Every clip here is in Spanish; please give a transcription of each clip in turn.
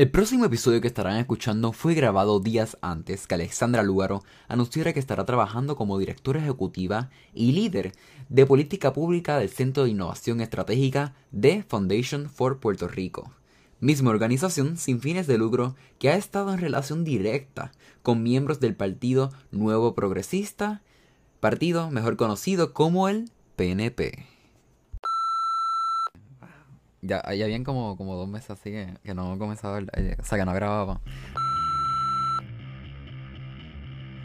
El próximo episodio que estarán escuchando fue grabado días antes que Alexandra Lúgaro anunciara que estará trabajando como directora ejecutiva y líder de política pública del Centro de Innovación Estratégica de Foundation for Puerto Rico, misma organización sin fines de lucro que ha estado en relación directa con miembros del Partido Nuevo Progresista, partido mejor conocido como el PNP. Ya, ya habían como, como dos meses así que, que no comenzaba, el- eh, o sea, que no grababa.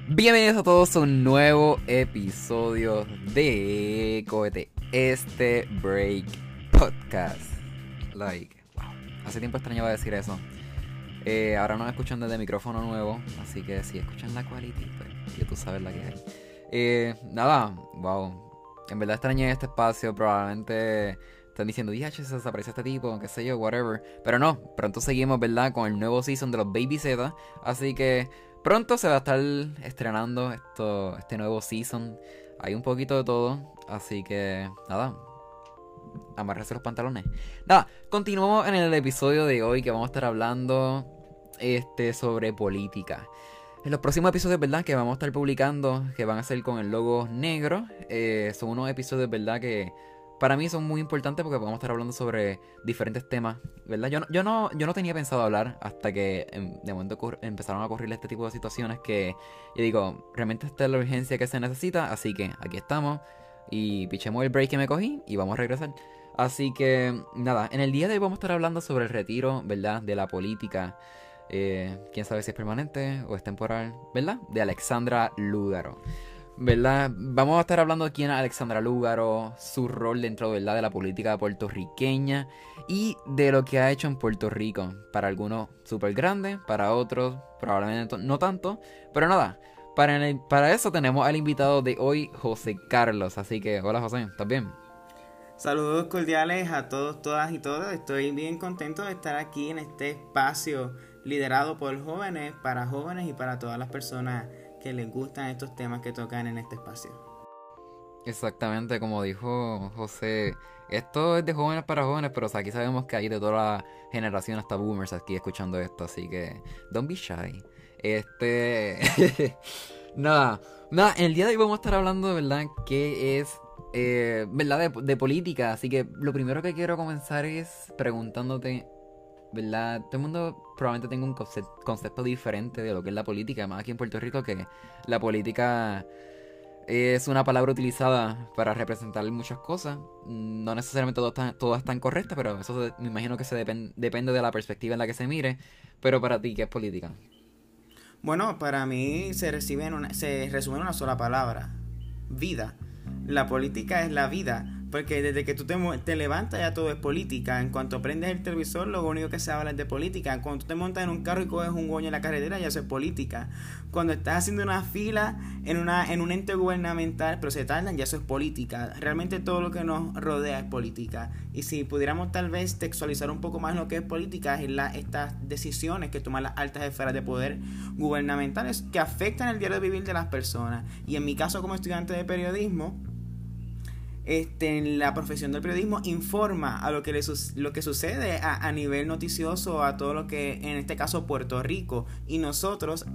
Bienvenidos a todos a un nuevo episodio de Cohete, este Break Podcast. Like, wow, hace tiempo extrañaba decir eso. Eh, ahora nos escuchan desde micrófono nuevo, así que si escuchan la quality, pues ya tú sabes la que hay. Eh, nada, wow. En verdad extrañé este espacio, probablemente están diciendo, DH, se desapareció este tipo, qué sé yo, whatever. Pero no, pronto seguimos, ¿verdad? Con el nuevo season de los Baby Z. Así que pronto se va a estar estrenando esto, este nuevo season. Hay un poquito de todo, así que nada. Amarrarse los pantalones. Nada, continuamos en el episodio de hoy que vamos a estar hablando este, sobre política. En los próximos episodios, ¿verdad? Que vamos a estar publicando, que van a ser con el logo negro, eh, son unos episodios, ¿verdad? Que para mí son muy importantes porque vamos a estar hablando sobre diferentes temas, ¿verdad? Yo no, yo no, yo no tenía pensado hablar hasta que em, de momento empezaron a ocurrir este tipo de situaciones que yo digo, realmente esta es la urgencia que se necesita, así que aquí estamos y pichemos el break que me cogí y vamos a regresar. Así que nada, en el día de hoy vamos a estar hablando sobre el retiro, ¿verdad? De la política. Eh, quién sabe si es permanente o es temporal, ¿verdad? De Alexandra Lúgaro. ¿Verdad? Vamos a estar hablando quién es Alexandra Lúgaro, su rol dentro de la política puertorriqueña y de lo que ha hecho en Puerto Rico. Para algunos súper grande, para otros probablemente no tanto, pero nada. Para, para eso tenemos al invitado de hoy, José Carlos. Así que, hola José, ¿estás bien? Saludos cordiales a todos, todas y todas. Estoy bien contento de estar aquí en este espacio liderado por jóvenes, para jóvenes y para todas las personas que les gustan estos temas que tocan en este espacio. Exactamente, como dijo José, esto es de jóvenes para jóvenes, pero aquí sabemos que hay de toda la generación hasta boomers aquí escuchando esto, así que don't be shy. Este, nada, nada, en el día de hoy vamos a estar hablando de verdad que es, eh, verdad, de política, así que lo primero que quiero comenzar es preguntándote, ¿verdad? Todo el mundo probablemente tenga un conce- concepto diferente de lo que es la política, más aquí en Puerto Rico que la política es una palabra utilizada para representar muchas cosas. No necesariamente todo está, todo están correctas, pero eso me imagino que se depen- depende de la perspectiva en la que se mire. Pero para ti, ¿qué es política? Bueno, para mí se, recibe en una, se resume en una sola palabra, vida. La política es la vida, porque desde que tú te, te levantas ya todo es política. En cuanto prendes el televisor, lo único que se habla es de política. Cuando tú te montas en un carro y coges un goño en la carretera, ya eso es política. Cuando estás haciendo una fila en, una, en un ente gubernamental, pero se tardan, ya eso es política. Realmente todo lo que nos rodea es política. Y si pudiéramos tal vez textualizar un poco más lo que es política, es la, estas decisiones que toman las altas esferas de poder gubernamentales que afectan el diario vivir de las personas. Y en mi caso como estudiante de periodismo, este, la profesión del periodismo informa a lo que, le lo que sucede a, a nivel noticioso a todo lo que, en este caso, Puerto Rico. Y nosotros,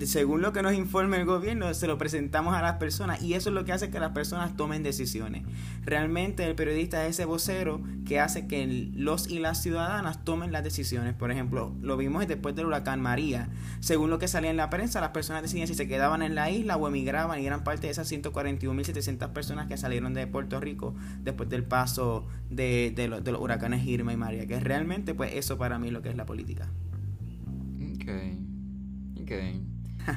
según lo que nos informa el gobierno, se lo presentamos a las personas y eso es lo que hace que las personas tomen decisiones. Realmente el periodista es ese vocero que hace que los y las ciudadanas tomen las decisiones. Por ejemplo, lo vimos después del huracán María. Según lo que salía en la prensa, las personas decidían si se quedaban en la isla o emigraban y eran parte de esas 141.700 personas que salieron de Puerto Rico después del paso de, de lo- de los huracanes Irma y María. Que realmente, pues eso para mí es lo que es la política. Ok. Ok.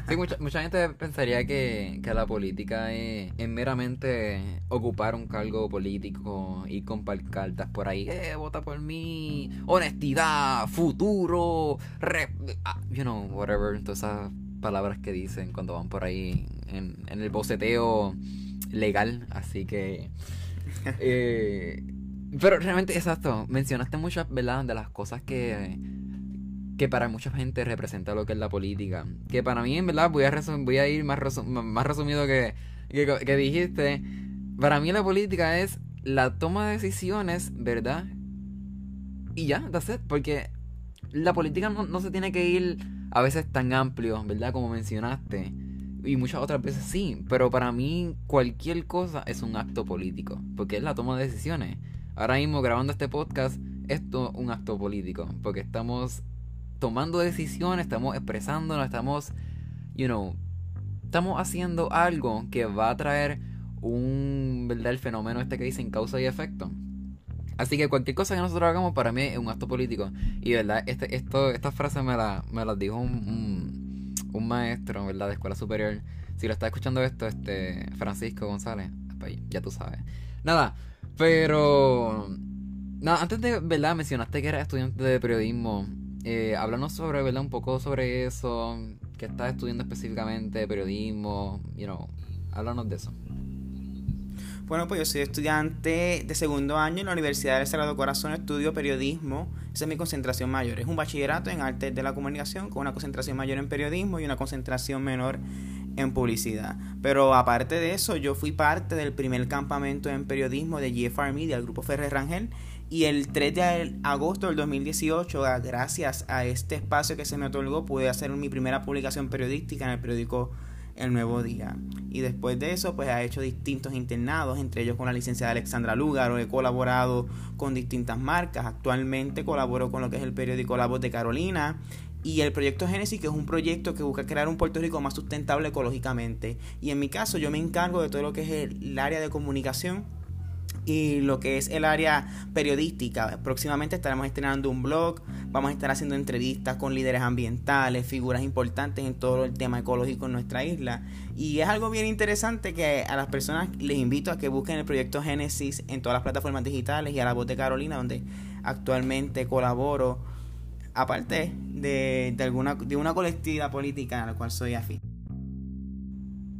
Sí, mucha, mucha gente pensaría que, que la política es, es meramente ocupar un cargo político y con cartas por ahí. Eh, vota por mí. Honestidad, futuro, re- ah, you know, whatever. Todas esas palabras que dicen cuando van por ahí en, en el boceteo legal. Así que. eh, pero realmente, exacto. Mencionaste muchas, ¿verdad? De las cosas que que para mucha gente representa lo que es la política. Que para mí, en verdad, voy a, resum- voy a ir más, más resumido que, que, que dijiste. Para mí la política es la toma de decisiones, ¿verdad? Y ya, that's it. Porque la política no, no se tiene que ir a veces tan amplio, ¿verdad? Como mencionaste. Y muchas otras veces sí, pero para mí cualquier cosa es un acto político, porque es la toma de decisiones. Ahora mismo grabando este podcast, esto es un acto político, porque estamos tomando decisiones, estamos expresándonos, estamos, you know, estamos haciendo algo que va a traer un, ¿verdad? El fenómeno este que dicen causa y efecto. Así que cualquier cosa que nosotros hagamos para mí es un acto político. Y verdad, este, esto, esta frase me la, me las dijo un, un, maestro, ¿verdad? De escuela superior. Si lo está escuchando esto, este Francisco González, ya tú sabes. Nada, pero... Nada, antes de, ¿verdad? Mencionaste que eras estudiante de periodismo. Eh, sobre, ¿verdad? Un poco sobre eso. ¿Qué estás estudiando específicamente? Periodismo, you know. Háblanos de eso. Bueno, pues yo soy estudiante de segundo año en la Universidad del Sagrado Corazón, estudio periodismo. Esa es mi concentración mayor. Es un bachillerato en artes de la comunicación con una concentración mayor en periodismo y una concentración menor en publicidad. Pero aparte de eso, yo fui parte del primer campamento en periodismo de GFR Media, del grupo Ferrer Rangel. Y el 3 de agosto del 2018, gracias a este espacio que se me otorgó, pude hacer mi primera publicación periodística en el periódico el Nuevo Día. Y después de eso, pues ha hecho distintos internados, entre ellos con la licenciada Alexandra Lúgaro, he colaborado con distintas marcas, actualmente colaboro con lo que es el periódico La Voz de Carolina y el proyecto Génesis, que es un proyecto que busca crear un Puerto Rico más sustentable ecológicamente. Y en mi caso, yo me encargo de todo lo que es el área de comunicación y lo que es el área periodística. Próximamente estaremos estrenando un blog, vamos a estar haciendo entrevistas con líderes ambientales, figuras importantes en todo el tema ecológico en nuestra isla. Y es algo bien interesante que a las personas les invito a que busquen el proyecto Génesis en todas las plataformas digitales y a la voz de Carolina, donde actualmente colaboro, aparte de, de, alguna, de una colectividad política a la cual soy afín.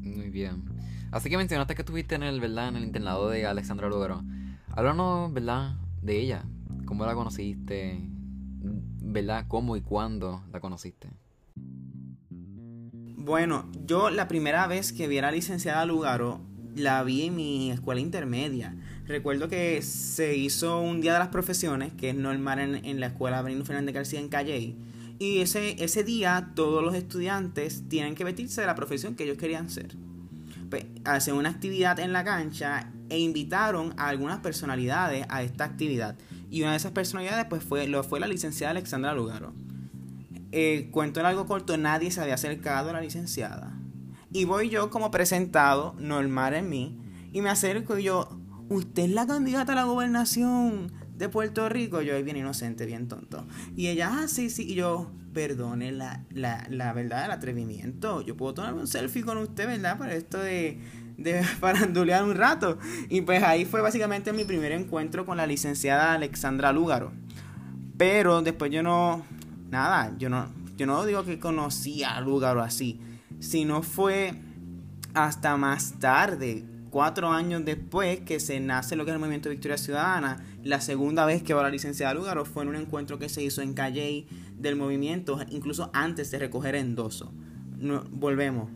Muy bien. Así que mencionaste que estuviste en el, ¿verdad? En el internado de Alexandra Lugaro. Háblanos, ¿verdad? De ella. ¿Cómo la conociste? ¿Verdad? ¿Cómo y cuándo la conociste? Bueno, yo la primera vez que vi a la licenciada Lugaro la vi en mi escuela intermedia. Recuerdo que se hizo un día de las profesiones, que es normal en, la escuela Benito Fernández García en Calle. Y ese, ese día todos los estudiantes tienen que vestirse de la profesión que ellos querían ser. Hacer una actividad en la cancha e invitaron a algunas personalidades a esta actividad. Y una de esas personalidades pues fue, lo fue la licenciada Alexandra Lugaro. Eh, cuento en algo corto, nadie se había acercado a la licenciada. Y voy yo como presentado, normal en mí, y me acerco y yo, usted es la candidata a la gobernación de Puerto Rico. Yo, bien inocente, bien tonto. Y ella, ah, sí, sí. Y yo, perdone la, la, la verdad, el atrevimiento. Yo puedo tomar un selfie con usted, ¿verdad? Para esto de, de farandulear un rato. Y pues ahí fue básicamente mi primer encuentro con la licenciada Alexandra Lúgaro. Pero después yo no, nada, yo no, yo no digo que conocía a Lúgaro así, sino fue hasta más tarde, cuatro años después que se nace lo que es el movimiento Victoria Ciudadana, la segunda vez que va la licenciada Lugaro fue en un encuentro que se hizo en Calle del movimiento, incluso antes de recoger endoso. Volvemos.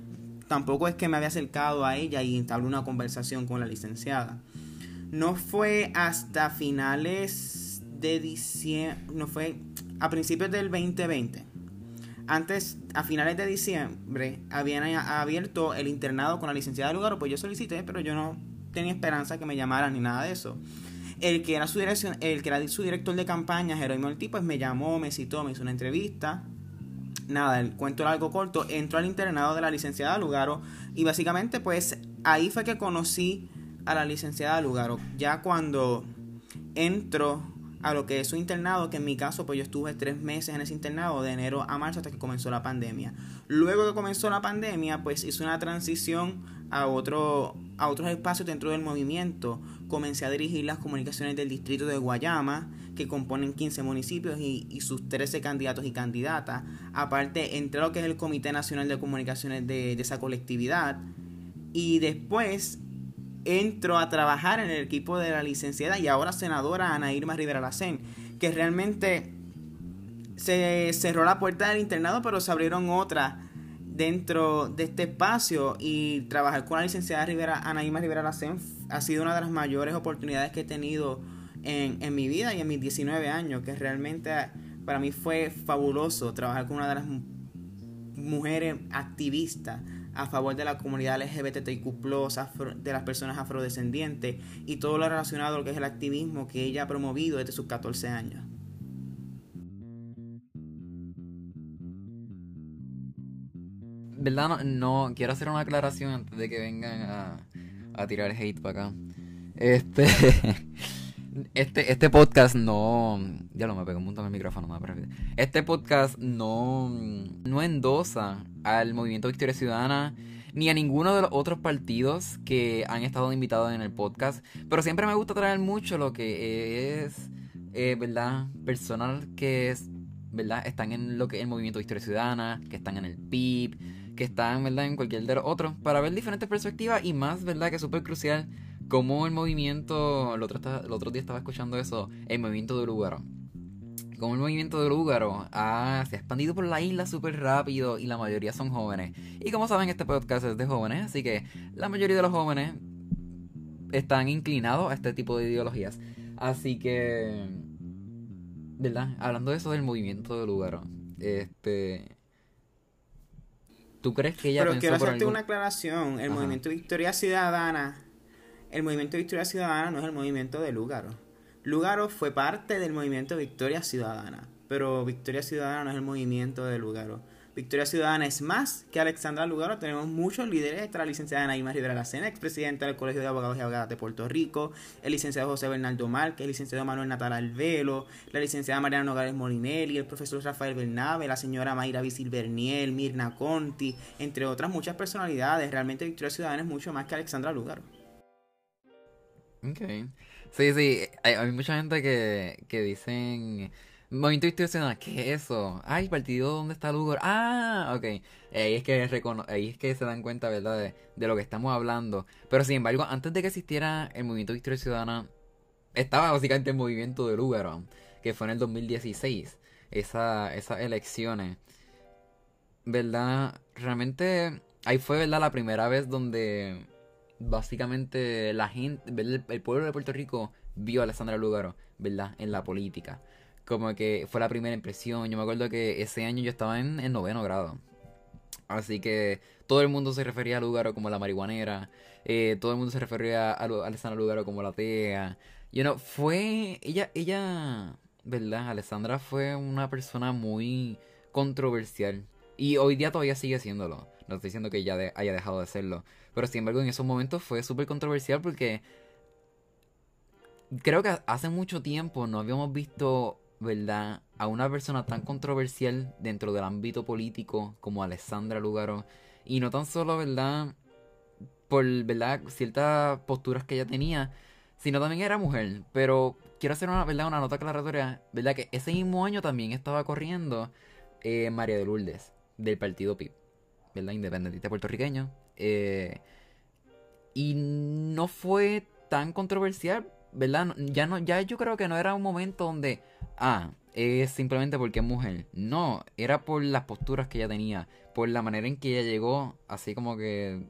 Tampoco es que me había acercado a ella y entablé una conversación con la licenciada. No fue hasta finales de diciembre, no fue a principios del 2020 antes, a finales de diciembre, habían abierto el internado con la licenciada Lugaro, pues yo solicité, pero yo no tenía esperanza que me llamaran ni nada de eso. El que era su dirección, el que era su director de campaña, Jerónimo Ortiz, pues me llamó, me citó, me hizo una entrevista. Nada, el cuento algo corto, entró al internado de la licenciada Lugaro y básicamente pues ahí fue que conocí a la licenciada Lugaro. Ya cuando entro a lo que es su internado, que en mi caso pues yo estuve tres meses en ese internado de enero a marzo hasta que comenzó la pandemia. Luego que comenzó la pandemia pues hice una transición a, otro, a otros espacios dentro del movimiento. Comencé a dirigir las comunicaciones del distrito de Guayama, que componen 15 municipios y, sus 13 candidatos y candidatas. Aparte entré a lo que es el Comité Nacional de Comunicaciones de, de esa colectividad. Y después entro a trabajar en el equipo de la licenciada y ahora senadora Ana Irma Rivera Lacén, que realmente se cerró la puerta del internado, pero se abrieron otras dentro de este espacio. Y trabajar con la licenciada Rivera, Ana Irma Rivera Lacén ha sido una de las mayores oportunidades que he tenido en, en mi vida y en mis 19 años, que realmente Para mí fue fabuloso trabajar con una de las mujeres activistas a favor de la comunidad LGBTIQ, de las personas afrodescendientes y todo lo relacionado a lo que es el activismo que ella ha promovido desde sus 14 años. ¿Verdad? No, quiero hacer una aclaración antes de que vengan a, a tirar hate para acá. Este. Este, este podcast no. Ya lo me pegó un montón el micrófono, Este podcast no, no endosa al movimiento Victoria Ciudadana ni a ninguno de los otros partidos que han estado invitados en el podcast. Pero siempre me gusta traer mucho lo que es, eh, ¿verdad? Personal que es, ¿verdad? Están en lo que es el movimiento Victoria Ciudadana, que están en el PIB, que están, ¿verdad? En cualquier de los otros, para ver diferentes perspectivas y más, ¿verdad? Que es súper crucial como el movimiento, el otro, el otro día estaba escuchando eso, el movimiento de Lugaro. Como el movimiento de Lugaro se ha expandido por la isla súper rápido y la mayoría son jóvenes. Y como saben, este podcast es de jóvenes, así que la mayoría de los jóvenes están inclinados a este tipo de ideologías. Así que, ¿verdad? Hablando de eso del movimiento de Lugaro, este... ¿Tú crees que ella Pero quiero hacerte una aclaración. El movimiento Victoria Ciudadana el movimiento Victoria Ciudadana no es el movimiento de Lugaro. Lugaro fue parte del movimiento Victoria Ciudadana, pero Victoria Ciudadana no es el movimiento de Lugaro. Victoria Ciudadana es más que Alexandra Lugaro. Tenemos muchos líderes. Está la licenciada Naima Rivera Lacena, expresidenta del Colegio de Abogados y Abogadas de Puerto Rico. El licenciado José Bernardo Márquez. El licenciado Manuel Natal Alvelo. La licenciada Mariana Nogales Molinelli. El profesor Rafael Bernabe. La señora Mayra Visil Berniel. Mirna Conti. Entre otras muchas personalidades. Realmente Victoria Ciudadana es mucho más que Alexandra Lugaro. Ok. Sí, sí, hay, mucha gente que, que dicen... Movimiento institucional, ¿qué es eso? Ay, partido ¿dónde está Lugar? Ah, ok. Ahí es que ahí es que se dan cuenta, ¿verdad? De, lo que estamos hablando. Pero sin embargo, antes de que existiera el movimiento de historia ciudadana, estaba básicamente el movimiento de Lugar, que fue en el 2016. Esa, esas elecciones. ¿Verdad? Realmente ahí fue, ¿verdad? La primera vez donde básicamente la gente, el, pueblo de Puerto Rico vio a Alessandra Lugaro, ¿verdad? En la política. Como que fue la primera impresión. Yo me acuerdo que ese año yo estaba en, en noveno grado. Así que todo el mundo se refería a Lugaro como la marihuanera. Eh, todo el mundo se refería a, Alessandra Lugaro como la tea. You know, fue. Ella, ella, ¿verdad? Alessandra fue una persona muy controversial. Y hoy día todavía sigue siéndolo. No estoy diciendo que ya haya dejado de serlo. Pero sin embargo, en esos momentos fue súper controversial porque creo que hace mucho tiempo no habíamos visto, ¿verdad?, a una persona tan controversial dentro del ámbito político como Alessandra Lugaro. Y no tan solo, ¿verdad?, por, ¿verdad?, ciertas posturas que ella tenía, sino también era mujer. Pero quiero hacer una, ¿verdad? una nota aclaratoria, ¿verdad?, que ese mismo año también estaba corriendo eh, María de Lourdes, del partido PIB, ¿verdad?, independentista puertorriqueño. Eh, y no fue tan controversial, ¿verdad? Ya, no, ya yo creo que no era un momento donde, ah, es simplemente porque es mujer. No, era por las posturas que ella tenía, por la manera en que ella llegó, así como que...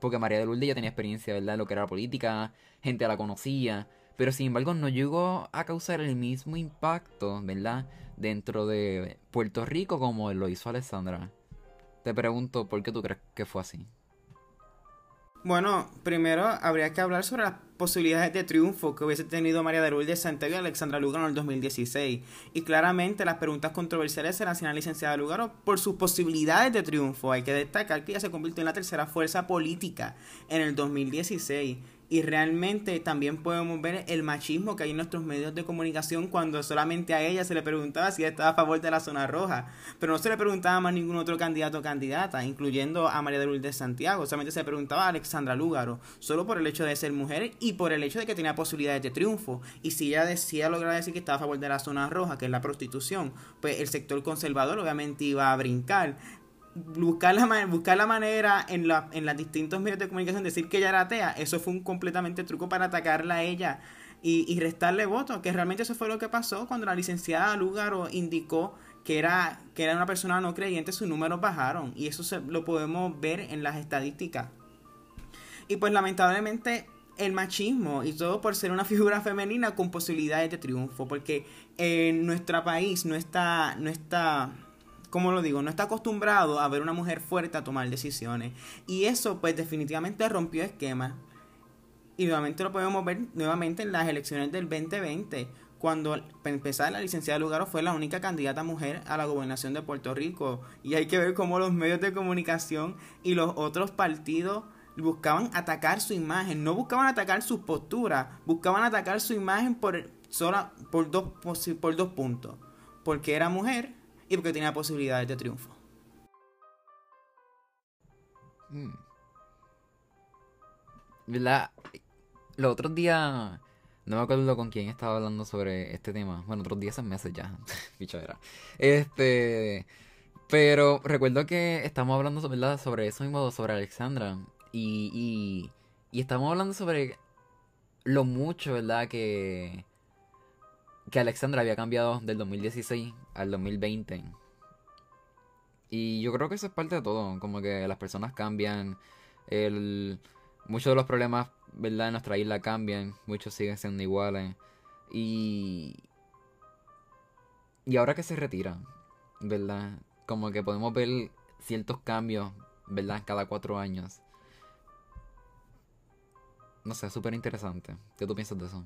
Porque María de Lourdes ya tenía experiencia, ¿verdad? Lo que era la política, gente la conocía, pero sin embargo no llegó a causar el mismo impacto, ¿verdad? Dentro de Puerto Rico como lo hizo Alessandra. Te pregunto, ¿por qué tú crees que fue así? Bueno, primero habría que hablar sobre las posibilidades de triunfo que hubiese tenido María de Lourdes Santiago y Alexandra Lugaro en el 2016. Y claramente las preguntas controversiales se hacían a la licenciada Lugaro por sus posibilidades de triunfo. Hay que destacar que ella se convirtió en la tercera fuerza política en el 2016 y realmente también podemos ver el machismo que hay en nuestros medios de comunicación cuando solamente a ella se le preguntaba si estaba a favor de la zona roja, pero no se le preguntaba a ningún otro candidato o candidata, incluyendo a María de Lourdes Santiago, solamente se le preguntaba a Alexandra Lúgaro, solo por el hecho de ser mujer y por el hecho de que tenía posibilidades de triunfo. Y si ella decía lograr decir que estaba a favor de la zona roja, que es la prostitución, pues el sector conservador obviamente iba a brincar buscar la, buscar la manera en, la, en los distintos medios de comunicación decir que ella era atea, eso fue un completamente truco para atacarla a ella y, restarle votos, que realmente eso fue lo que pasó cuando la licenciada Lugaro indicó que era, que era una persona no creyente, sus números bajaron y eso se, lo podemos ver en las estadísticas. Y pues lamentablemente el machismo y todo por ser una figura femenina con posibilidades de triunfo, porque en nuestro país no está, no está, ¿cómo lo digo? No está acostumbrado a ver una mujer fuerte a tomar decisiones. Y eso pues definitivamente rompió esquemas. Y nuevamente lo podemos ver nuevamente en las elecciones del 2020 cuando para empezar la licenciada Lugaro fue la única candidata mujer a la gobernación de Puerto Rico y hay que ver cómo los medios de comunicación y los otros partidos buscaban atacar su imagen, no buscaban atacar su postura, buscaban atacar su imagen por sola por dos por dos puntos, porque era mujer y porque tenía posibilidades de triunfo. Mm. ¿Verdad? Los otros días no me acuerdo con quién estaba hablando sobre este tema. Bueno, otros 10 meses ya. Pichadera. Este. Pero recuerdo que estamos hablando ¿verdad? sobre eso mismo, sobre Alexandra. Y, y, y estamos hablando sobre lo mucho, ¿verdad? Que, que Alexandra había cambiado del 2016 al 2020. Y yo creo que eso es parte de todo. Como que las personas cambian. El, muchos de los problemas ¿verdad? En nuestra isla cambian, muchos siguen siendo iguales. Y. Y ahora que se retiran, ¿verdad? Como que podemos ver ciertos cambios, ¿verdad? Cada cuatro años. No sé, súper interesante. ¿Qué tú piensas de eso?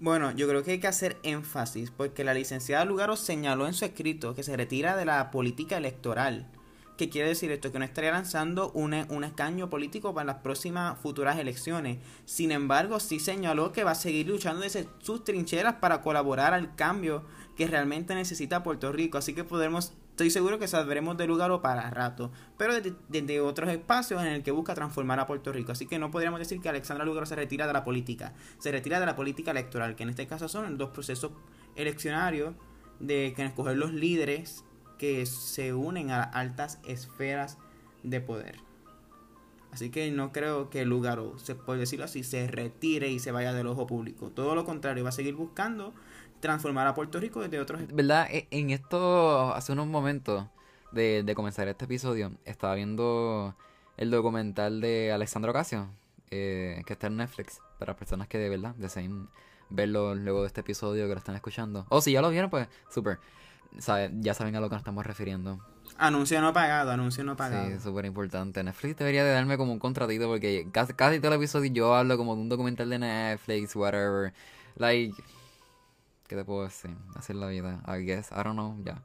Bueno, yo creo que hay que hacer énfasis porque la licenciada Lugaro señaló en su escrito que se retira de la política electoral ¿Qué quiere decir esto? Que no estaría lanzando un, un escaño político para las próximas futuras elecciones. Sin embargo, sí señaló que va a seguir luchando desde sus trincheras para colaborar al cambio que realmente necesita Puerto Rico. Así que podremos, estoy seguro que saldremos de lugar o para rato, pero desde, otros espacios en el que busca transformar a Puerto Rico. Así que no podríamos decir que Alexandra Lugaro se retira de la política, se retira de la política electoral, que en este caso son dos procesos eleccionarios de que escoger los líderes que se unen a altas esferas de poder. Así que no creo que el lugar, se puede decirlo así, se retire y se vaya del ojo público. Todo lo contrario, va a seguir buscando transformar a Puerto Rico desde otros... ¿Verdad? E, en esto, hace unos momentos de, comenzar este episodio, estaba viendo el documental de Alexandro Ocasio, eh, que está en Netflix, para personas que de verdad deseen verlo luego de este episodio que lo están escuchando. O si ya lo vieron, pues súper ya saben a lo que nos estamos refiriendo. Anuncio no pagado, anuncio no pagado. Sí, súper importante. Netflix debería de darme como un contratito porque casi, casi todo el episodio yo hablo como de un documental de Netflix, whatever. Like, ¿qué te puedo decir? Hacer la vida, I guess, I don't know, ya.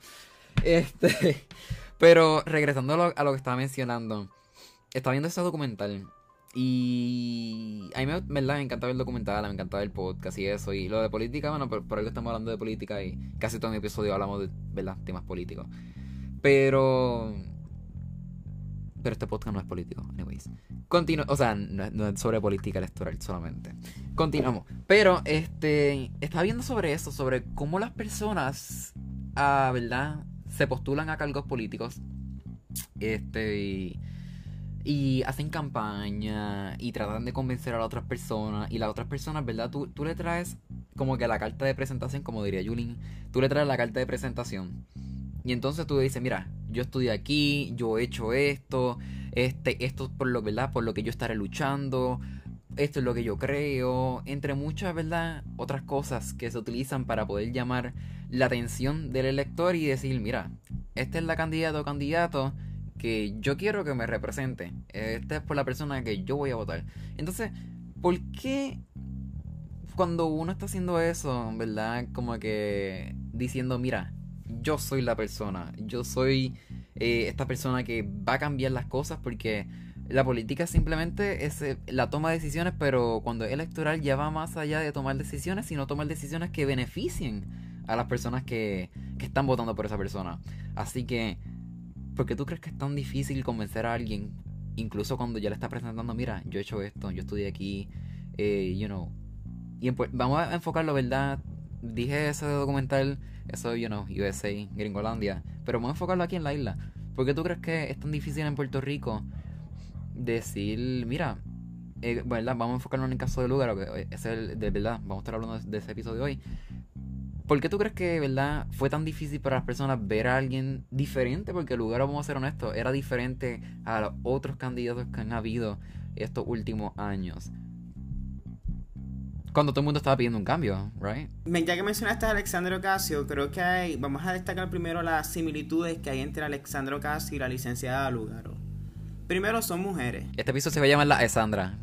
Este, pero regresando a lo, que estaba mencionando, estaba viendo ese documental y a mí me, me encanta ver el documental, me encanta ver el podcast y eso. Y lo de política, bueno, por, por algo estamos hablando de política y casi todo mi episodio hablamos de ¿verdad? temas políticos. Pero. Pero este podcast no es político, anyways. Continu o sea, no, es sobre política electoral solamente. Continuamos. Pero, este. Estaba viendo sobre eso, sobre cómo las personas, ah, ¿verdad? Se postulan a cargos políticos. Este. Y hacen campaña y tratan de convencer a las otras personas. Y las otras personas, ¿verdad? Tú, tú le traes como que la carta de presentación, como diría Julín. Tú le traes la carta de presentación. Y entonces tú dices, mira, yo estudié aquí, yo he hecho esto, este, esto es por lo, ¿verdad? Por lo que yo estaré luchando, esto es lo que yo creo, entre muchas, ¿verdad? Otras cosas que se utilizan para poder llamar la atención del elector y decir, mira, esta es la candidata o candidato que yo quiero que me represente. Esta es por la persona que yo voy a votar. Entonces, ¿por qué cuando uno está haciendo eso, verdad? Como que diciendo, mira, yo soy la persona, yo soy eh, esta persona que va a cambiar las cosas porque la política simplemente es eh, la toma de decisiones, pero cuando es electoral ya va más allá de tomar decisiones, sino tomar decisiones que beneficien a las personas que, que están votando por esa persona. Así que ¿Por qué tú crees que es tan difícil convencer a alguien, incluso cuando ya le está presentando, mira, yo he hecho esto, yo estudié aquí, eh, you know. Y vamos a enfocarlo, ¿verdad? Dije ese documental, eso, you know, USA, Gringolandia, pero vamos a enfocarlo aquí en la isla. ¿Por qué tú crees que es tan difícil en Puerto Rico decir, mira, eh, ¿verdad? Vamos a enfocarlo en el caso de lugar, que es el, de verdad, vamos a estar hablando de, de ese episodio hoy. ¿Por qué tú crees que, verdad, fue tan difícil para las personas ver a alguien diferente? Porque el lugar, vamos a ser honestos, era diferente a los otros candidatos que han habido estos últimos años. Cuando todo el mundo estaba pidiendo un cambio, right? Ya que mencionaste a Alexandre Ocasio, creo que hay, vamos a destacar primero las similitudes que hay entre Alexandre Ocasio y la licenciada Lugaro. Primero, son mujeres. Este episodio se va a llamar la Sandra.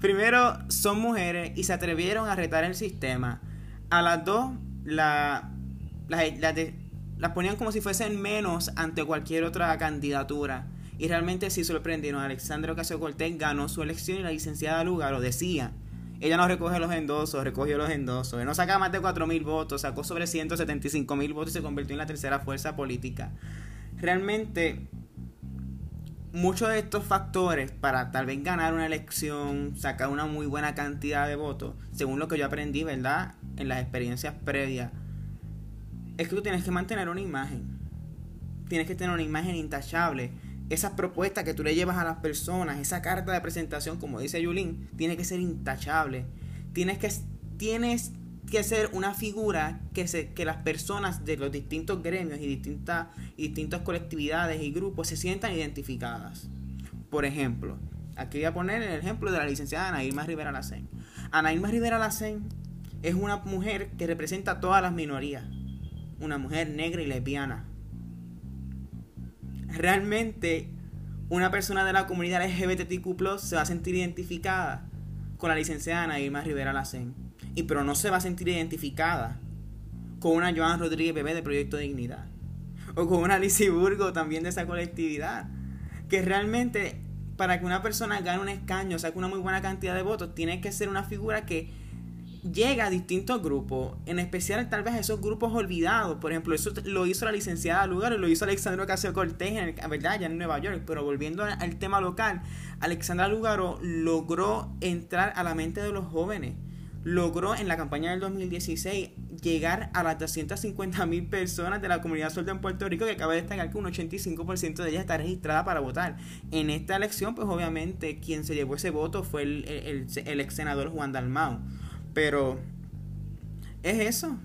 Primero, son mujeres y se atrevieron a retar el sistema. A las dos, la, las ponían como si fuesen menos ante cualquier otra candidatura. Y realmente sí sorprendieron. Alexandre Ocasio Cortés ganó su elección y la licenciada Lugaro decía. Ella no recoge los endosos, recogió los endosos. no saca más de 4.000 votos, sacó sobre 175.000 votos y se convirtió en la tercera fuerza política. Realmente muchos de estos factores para tal vez ganar una elección, sacar una muy buena cantidad de votos, según lo que yo aprendí, ¿verdad? En las experiencias previas, es que tú tienes que mantener una imagen. Tienes que tener una imagen intachable. Esas propuestas que tú le llevas a las personas, esa carta de presentación, como dice Yulín, tiene que ser intachable. Tienes que, tienes que ser una figura que, se, que las personas de los distintos gremios y distintas, distintas colectividades y grupos se sientan identificadas. Por ejemplo, aquí voy a poner el ejemplo de la licenciada Ana Irma Rivera Lacén. Ana Rivera Lacén es una mujer que representa a todas las minorías. Una mujer negra y lesbiana. Realmente, una persona de la comunidad LGBTQ se va a sentir identificada con la licenciada Ana Irma Rivera Lacén y pero no se va a sentir identificada con una Joan Rodríguez Bebé de Proyecto Dignidad. O con una Lizzie Burgo también de esa colectividad. Que realmente para que una persona gane un escaño, saque una muy buena cantidad de votos, tiene que ser una figura que llega a distintos grupos, en especial tal vez a esos grupos olvidados. Por ejemplo, eso lo hizo la licenciada Lugar, lo hizo Alexandra Ocasio Cortés, ¿verdad? Ya en Nueva York. Pero volviendo al tema local, Alexandra Lugaro logró entrar a la mente de los jóvenes logró en la campaña del 2016 llegar a las 250 mil personas de la comunidad suelta en Puerto Rico, que cabe destacar que un 85% de ellas está registrada para votar. En esta elección, pues obviamente quien se llevó ese voto fue el, el, ex senador Juan Dalmau. Pero es eso.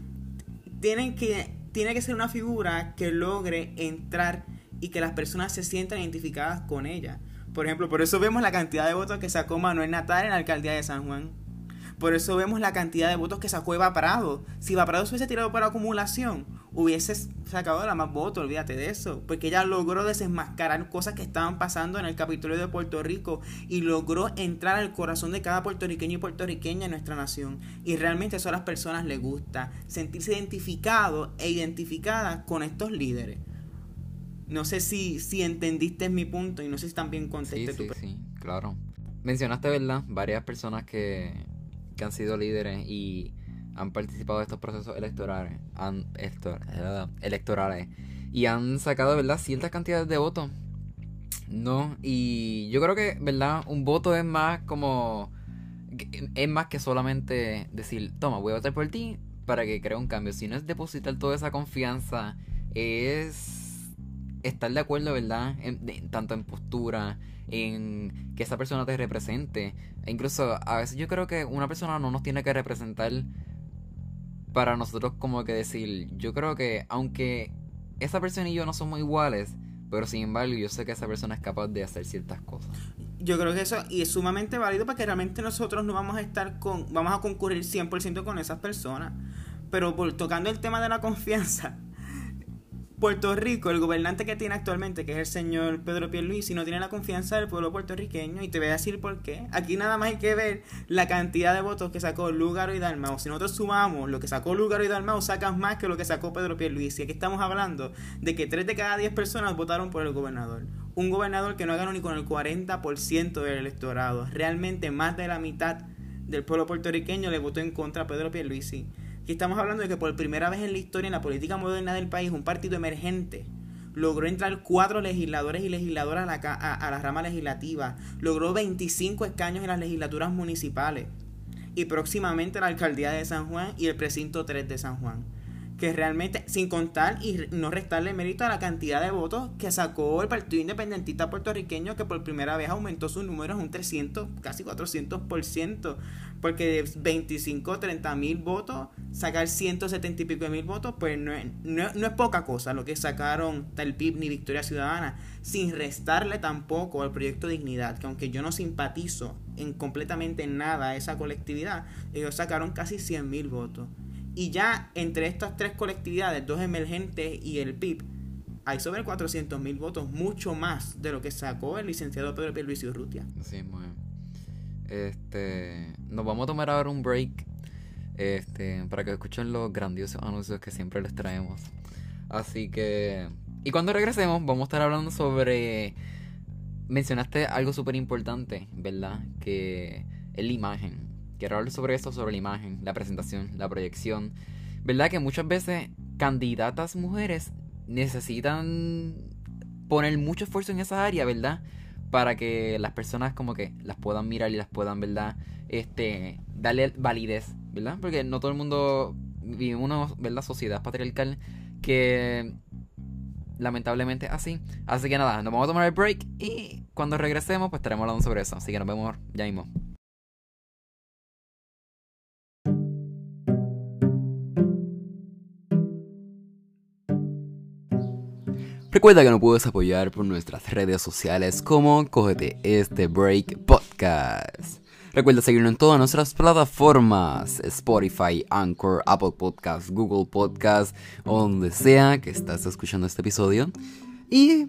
Tienen que, tiene que ser una figura que logre entrar y que las personas se sientan identificadas con ella. Por ejemplo, por eso vemos la cantidad de votos que sacó Manuel Natal en la alcaldía de San Juan por eso vemos la cantidad de votos que sacó Eva Prado. Si Eva Prado se hubiese tirado por acumulación, hubiese sacado la más votos, olvídate de eso. Porque ella logró desenmascarar cosas que estaban pasando en el Capitolio de Puerto Rico y logró entrar al corazón de cada puertorriqueño y puertorriqueña en nuestra nación. Y realmente eso a las personas les gusta, sentirse identificado e identificada con estos líderes. No sé si, si entendiste mi punto y no sé si también contesté sí, sí, Sí, claro. Mencionaste, ¿verdad? Varias personas que que han sido líderes y han participado de estos procesos electorales, han, electorales y han sacado, ¿verdad?, ciertas cantidades de votos. No, y yo creo que, ¿verdad? Un voto es más como. Es más que solamente decir, toma, voy a votar por ti para que cree un cambio. Si no es depositar toda esa confianza, es estar de acuerdo, ¿verdad? tanto en postura, en que esa persona te represente. E incluso a veces yo creo que una persona no nos tiene que representar para nosotros como que decir, yo creo que aunque esa persona y yo no somos iguales, pero sin embargo yo sé que esa persona es capaz de hacer ciertas cosas. Yo creo que eso y es sumamente válido porque realmente nosotros no vamos a estar con, vamos a concurrir 100% con esas personas. Pero tocando el tema de la confianza, Puerto Rico, el gobernante que tiene actualmente, que es el señor Pedro Pierluisi, no tiene la confianza del pueblo puertorriqueño y te voy a decir por qué. Aquí nada más hay que ver la cantidad de votos que sacó Lugaro y Dalmau. Si nosotros sumamos lo que sacó Lugaro y Dalmau, sacas más que lo que sacó Pedro Pierluisi. Aquí estamos hablando de que 3 de cada 10 personas votaron por el gobernador. Un gobernador que no ganó ni con el 40% del electorado. Realmente más de la mitad del pueblo puertorriqueño le votó en contra a Pedro Pierluisi. Estamos hablando de que por primera vez en la historia, en la política moderna del país, un partido emergente logró entrar cuatro legisladores y legisladoras a la, a, la rama legislativa, logró 25 escaños en las legislaturas municipales y próximamente la alcaldía de San Juan y el precinto 3 de San Juan. Que realmente, sin contar y no restarle mérito a la cantidad de votos que sacó el Partido Independentista puertorriqueño, que por primera vez aumentó sus números un 300, casi 400%, porque de 25, 30 mil votos, sacar 170 y pico de mil votos, pues no es, no, es poca cosa lo que sacaron tal PIB ni Victoria Ciudadana, sin restarle tampoco al proyecto Dignidad, que aunque yo no simpatizo en completamente nada a esa colectividad, ellos sacaron casi 100 mil votos. Y ya entre estas tres colectividades, dos emergentes y el PIB, hay sobre 400 mil votos, mucho más de lo que sacó el licenciado Pedro Pierluisi Urrutia. Sí, muy Este, nos vamos a tomar ahora un break este, para que escuchen los grandiosos anuncios que siempre les traemos. Así que, y cuando regresemos, vamos a estar hablando sobre. Mencionaste algo súper importante, ¿verdad? Que es la imagen quiero hablar sobre esto, sobre la imagen, la presentación, la proyección. ¿Verdad que muchas veces candidatas mujeres necesitan poner mucho esfuerzo en esa área, ¿verdad? Para que las personas como que las puedan mirar y las puedan, ¿verdad? Este, darle validez, ¿verdad? Porque no todo el mundo vive una ¿verdad? sociedad patriarcal que lamentablemente así. Así que nada, nos vamos a tomar el break y cuando regresemos pues estaremos hablando sobre eso. Así que nos vemos ya mismo. Recuerda que nos puedes apoyar por nuestras redes sociales como Cógete este Break Podcast. Recuerda seguirnos en todas nuestras plataformas: Spotify, Anchor, Apple Podcasts, Google Podcasts, donde sea que estás escuchando este episodio. Y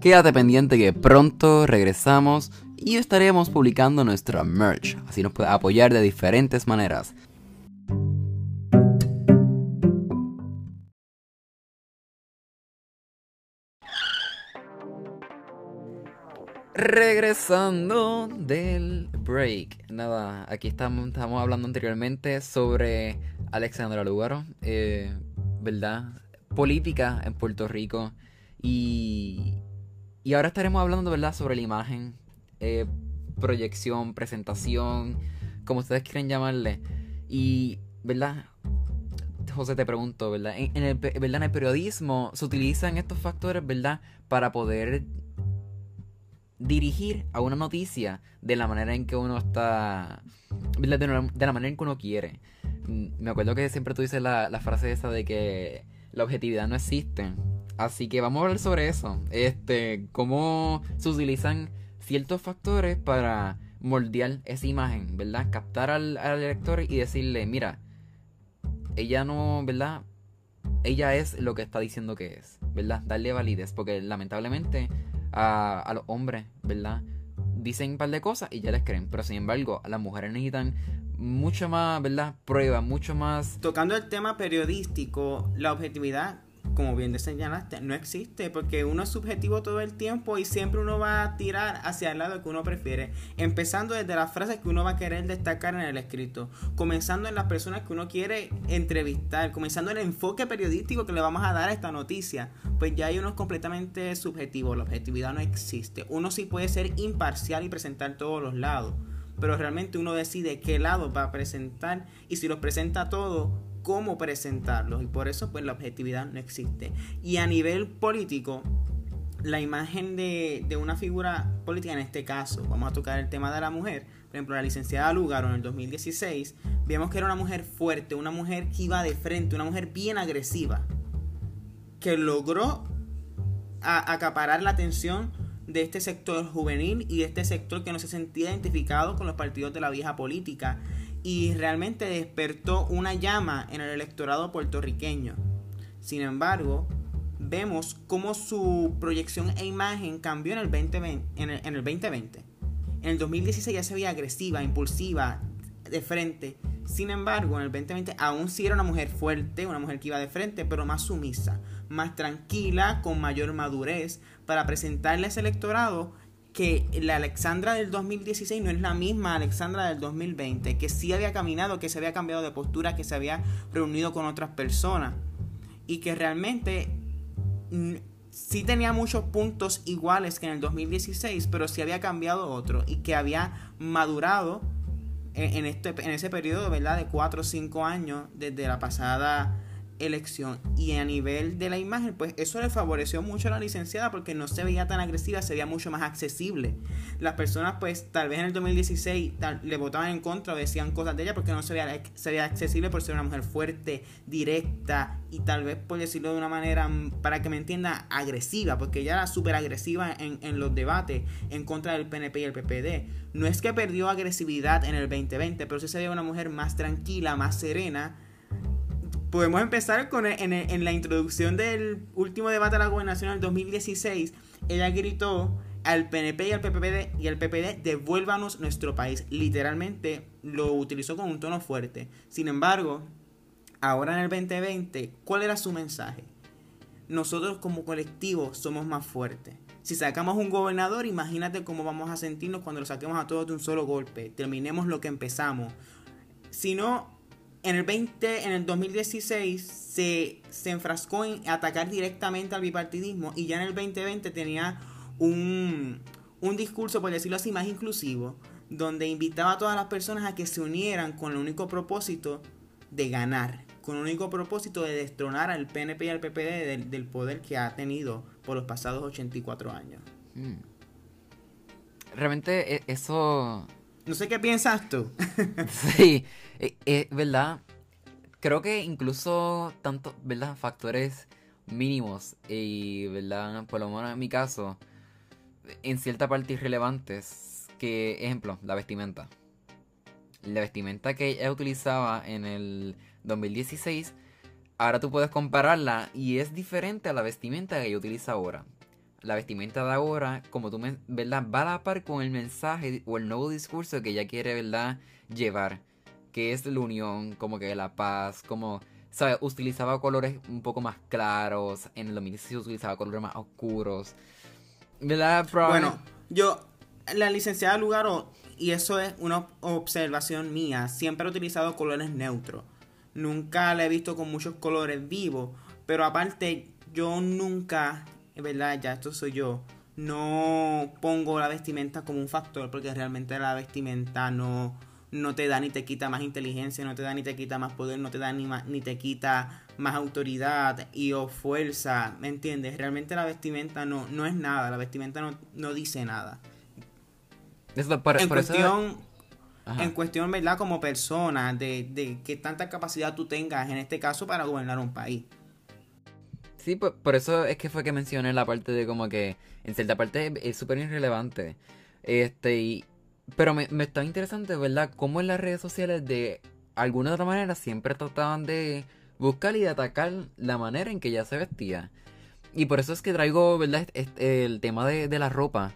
quédate pendiente que pronto regresamos y estaremos publicando nuestra merch. Así nos puedes apoyar de diferentes maneras. Regresando del break. Nada, aquí estamos, estamos hablando anteriormente sobre Alexandra Lugaro, eh, ¿verdad? Política en Puerto Rico. Y, y ahora estaremos hablando, ¿verdad? Sobre la imagen, eh, proyección, presentación, como ustedes quieren llamarle. Y, ¿verdad? José, te pregunto, ¿verdad? En, el, ¿verdad? en el periodismo se utilizan estos factores, ¿verdad? Para poder dirigir a una noticia de la manera en que uno está. De la, manera en que uno quiere. Mm, me acuerdo que siempre tú dices la, la frase esa de que la objetividad no existe. Así que vamos a hablar sobre eso. Este, cómo se utilizan ciertos factores para moldear esa imagen, ¿verdad? Captar al, al lector y decirle, mira, ella no, ¿verdad? Ella es lo que está diciendo que es, ¿verdad? Darle validez, porque lamentablemente a, los hombres, ¿verdad? Dicen un par de cosas y ya les creen. Pero sin embargo, las mujeres necesitan mucho más, ¿verdad? Prueba, mucho más. Tocando el tema periodístico, la objetividad como bien señalaste, no existe porque uno es subjetivo todo el tiempo y siempre uno va a tirar hacia el lado que uno prefiere, empezando desde las frases que uno va a querer destacar en el escrito, comenzando en las personas que uno quiere entrevistar, comenzando en el enfoque periodístico que le vamos a dar a esta noticia, pues ya hay uno completamente subjetivo, la objetividad no existe. Uno sí puede ser imparcial y presentar todos los lados, pero realmente uno decide qué lado va a presentar y si los presenta todos cómo presentarlos y por eso pues la objetividad no existe. Y a nivel político, la imagen de, una figura política, en este caso, vamos a tocar el tema de la mujer, por ejemplo, la licenciada Lugaro en el 2016, vemos que era una mujer fuerte, una mujer que iba de frente, una mujer bien agresiva, que logró acaparar la atención de este sector juvenil y de este sector que no se sentía identificado con los partidos de la vieja política y realmente despertó una llama en el electorado puertorriqueño. Sin embargo, vemos cómo su proyección e imagen cambió en el 2020. En el, 2020. En el 2016 ya se veía agresiva, impulsiva, de frente. Sin embargo, en el 2020 aún sí era una mujer fuerte, una mujer que iba de frente, pero más sumisa, más tranquila, con mayor madurez, para presentarle a ese electorado que la Alexandra del 2016 no es la misma Alexandra del 2020, que sí había caminado, que se había cambiado de postura, que se había reunido con otras personas y que realmente mm, sí tenía muchos puntos iguales que en el 2016, pero sí había cambiado otro y que había madurado en, este, en ese periodo, ¿verdad? De 4 o 5 años desde la pasada elección. Y a nivel de la imagen, pues eso le favoreció mucho a la licenciada porque no se veía tan agresiva, se veía mucho más accesible. Las personas, pues tal vez en el 2016 le votaban en contra o decían cosas de ella porque no se veía, se veía accesible por ser una mujer fuerte, directa y tal vez, por decirlo de una manera, mm, para que me entienda, agresiva, porque ella era súper agresiva en, en los debates en contra del PNP y el PPD. No es que perdió agresividad en el 2020, pero sí se veía una mujer más tranquila, más serena podemos empezar con en, la introducción del último debate a la gobernación del 2016. Ella gritó al PNP y al PPD y al PPD devuélvanos nuestro país. Literalmente lo utilizó con un tono fuerte. Sin embargo, ahora en el 2020, ¿cuál era su mensaje? Nosotros como colectivo somos más fuertes. Si sacamos un gobernador, imagínate cómo vamos a sentirnos cuando lo saquemos a todos de un solo golpe. Terminemos lo que empezamos. Si no, en el 20, en el 2016 se, se enfrascó en atacar directamente al bipartidismo y ya en el 2020 tenía un, un discurso, por decirlo así, más inclusivo, donde invitaba a todas las personas a que se unieran con el único propósito de ganar, con el único propósito de destronar al PNP y al PPD del, poder que ha tenido por los pasados 84 años. Hmm. Realmente e, eso... No sé qué piensas tú. sí, es eh, eh, ¿verdad? Creo que incluso tanto, ¿verdad? Factores mínimos y, ¿verdad? Por lo menos en mi caso, en cierta parte irrelevantes, que, ejemplo, la vestimenta. La vestimenta que ella utilizaba en el 2016, ahora tú puedes compararla y es diferente a la vestimenta que ella utiliza ahora. La vestimenta de ahora, como tú, ¿verdad? Va a la par con el mensaje o el nuevo discurso que ella quiere, ¿verdad? Llevar que es la unión, como que la paz, como, ¿sabes? Utilizaba colores un poco más claros, en el 2016 utilizaba colores más oscuros. ¿Verdad, Bueno, yo, la licenciada Lugaro, y eso es una observación mía, siempre ha utilizado colores neutros. Nunca la he visto con muchos colores vivos, pero aparte, yo nunca, ¿verdad? Ya esto soy yo no pongo la vestimenta como un factor porque realmente la vestimenta no no te da ni te quita más inteligencia, no te da ni te quita más poder, no te da ni, ni te quita más autoridad y o fuerza, ¿me entiendes? Realmente la vestimenta no, no es nada, la vestimenta no, no dice nada. en cuestión, en cuestión, ¿verdad? Como persona, de, de qué tanta capacidad tú tengas, en este caso, para gobernar un país. Sí, por, por, eso es que fue que mencioné la parte de como que en cierta parte es súper irrelevante. Este, y, pero me, me está interesante, ¿verdad? Cómo en las redes sociales de alguna otra manera siempre trataban de buscar y de atacar la manera en que ella se vestía. Y por eso es que traigo, ¿verdad? el tema de, la ropa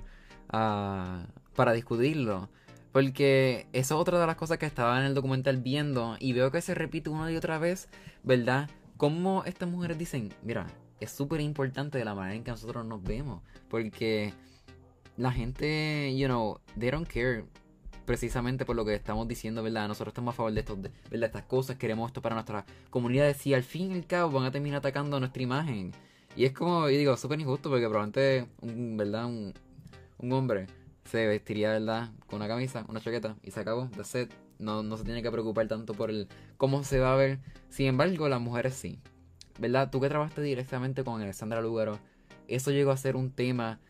uh, para discutirlo. Porque eso es otra de las cosas que estaba en el documental viendo y veo que se repite una y otra vez, ¿verdad? Cómo estas mujeres dicen, mira, es súper importante de la manera en que nosotros nos vemos. Porque la gente, you know, they don't care precisamente por lo que estamos diciendo, ¿verdad? Nosotros estamos a favor de, esto, de ¿verdad? estas cosas, queremos esto para nuestra comunidad. Si al fin y al cabo van a terminar atacando nuestra imagen. Y es como, yo digo, súper injusto porque probablemente, un, ¿verdad? Un, hombre se vestiría, ¿verdad? Con una camisa, una chaqueta y se acabó, de set. No, no se tiene que preocupar tanto por el cómo se va a ver. Sin embargo, las mujeres sí. ¿Verdad? Tú que trabajaste directamente con Alexandra Lugaro, eso llegó a ser un tema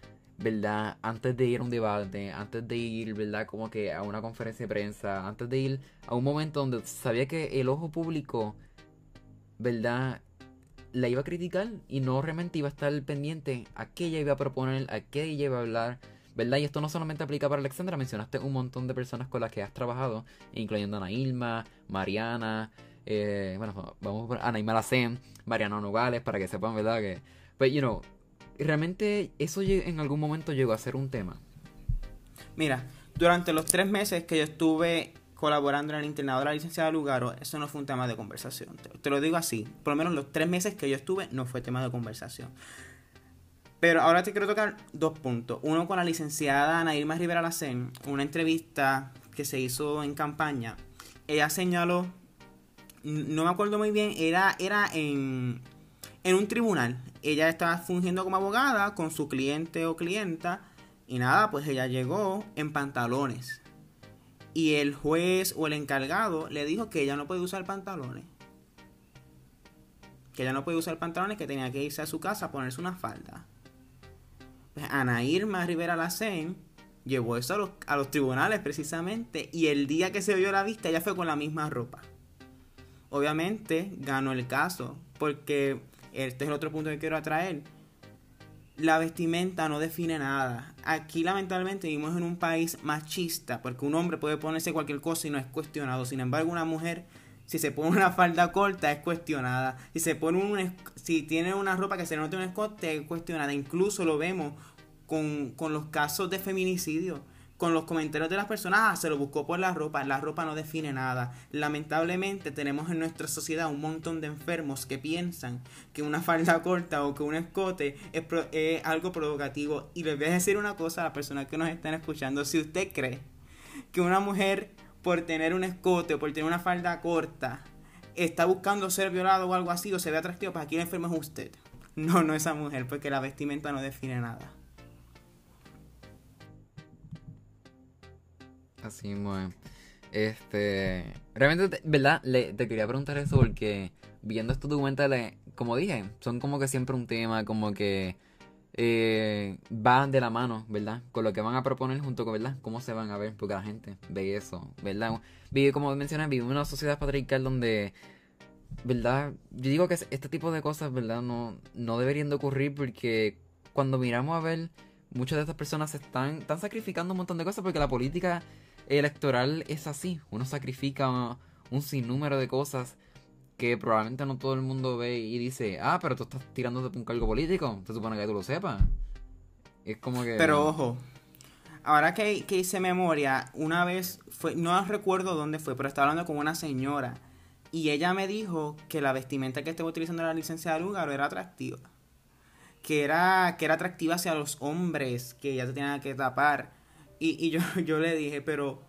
¿verdad? Antes de ir a un debate, antes de ir, ¿verdad? Como que a una conferencia de prensa, antes de ir a un momento donde sabía que el ojo público, ¿verdad? La iba a criticar y no realmente iba a estar pendiente a qué ella iba a proponer, a qué ella iba a hablar, ¿verdad? Y esto no solamente aplica para Alexandra, mencionaste un montón de personas con las que has trabajado, incluyendo a Ana Ilma, Mariana, eh, bueno, vamos por Ana Ilma Lacen, Mariana Nogales, para que sepan, ¿verdad? Que, pues, you know, realmente eso en algún momento llegó a ser un tema. Mira, durante los tres meses que yo estuve colaborando en el internado de la licenciada Lugaro, eso no fue un tema de conversación. Te, lo digo así, por lo menos los tres meses que yo estuve no fue tema de conversación. Pero ahora te quiero tocar dos puntos. Uno con la licenciada Ana Irma Rivera Lacen, una entrevista que se hizo en campaña. Ella señaló, no me acuerdo muy bien, era, era en, en un tribunal. Ella estaba fungiendo como abogada con su cliente o clienta y nada, pues ella llegó en pantalones. Y el juez o el encargado le dijo que ella no puede usar pantalones. que ella no puede usar pantalones, que tenía que irse a su casa a ponerse una falda. Pues Ana Irma Rivera Lacen llevó eso a los, a los tribunales precisamente y el día que se vio la vista ella fue con la misma ropa. Obviamente ganó el caso porque este es el otro punto que quiero atraer la vestimenta no define nada. Aquí lamentablemente vivimos en un país machista, porque un hombre puede ponerse cualquier cosa y no es cuestionado. Sin embargo, una mujer, si se pone una falda corta, es cuestionada. Si se pone un, si tiene una ropa que se note un escote, es cuestionada. Incluso lo vemos con, con los casos de feminicidio con los comentarios de las personas, ah, se lo buscó por la ropa, la ropa no define nada. Lamentablemente tenemos en nuestra sociedad un montón de enfermos que piensan que una falda corta o que un escote es, algo provocativo. Y les voy a decir una cosa a las personas que nos están escuchando, si usted cree que una mujer por tener un escote o por tener una falda corta está buscando ser violado o algo así o se ve atractivo, pues aquí el enfermo es usted. No, no esa mujer, porque la vestimenta no define nada. Así, bueno. Este. Realmente, ¿verdad? Le, te quería preguntar eso porque viendo estos documentales, como dije, son como que siempre un tema, como que. Eh, va de la mano, ¿verdad? Con lo que van a proponer junto con, ¿verdad? Cómo se van a ver, porque la gente ve eso, ¿verdad? Vive, como mencioné, vive en una sociedad patriarcal donde, ¿verdad? Yo digo que este tipo de cosas, ¿verdad? No, no deberían de ocurrir porque cuando miramos a ver, muchas de estas personas están, están sacrificando un montón de cosas porque la política electoral es así. Uno sacrifica un sinnúmero de cosas que probablemente no todo el mundo ve y dice, ah, pero tú estás tirándote un cargo político. Se supone que tú lo sepas. Es como que... Pero ojo, ahora que, hice memoria, una vez, fue, no recuerdo dónde fue, pero estaba hablando con una señora. Y ella me dijo que la vestimenta que estaba utilizando la licencia de lugar era atractiva. Que era, que era atractiva hacia los hombres, que ella se tenía que tapar. Y, yo, yo le dije, pero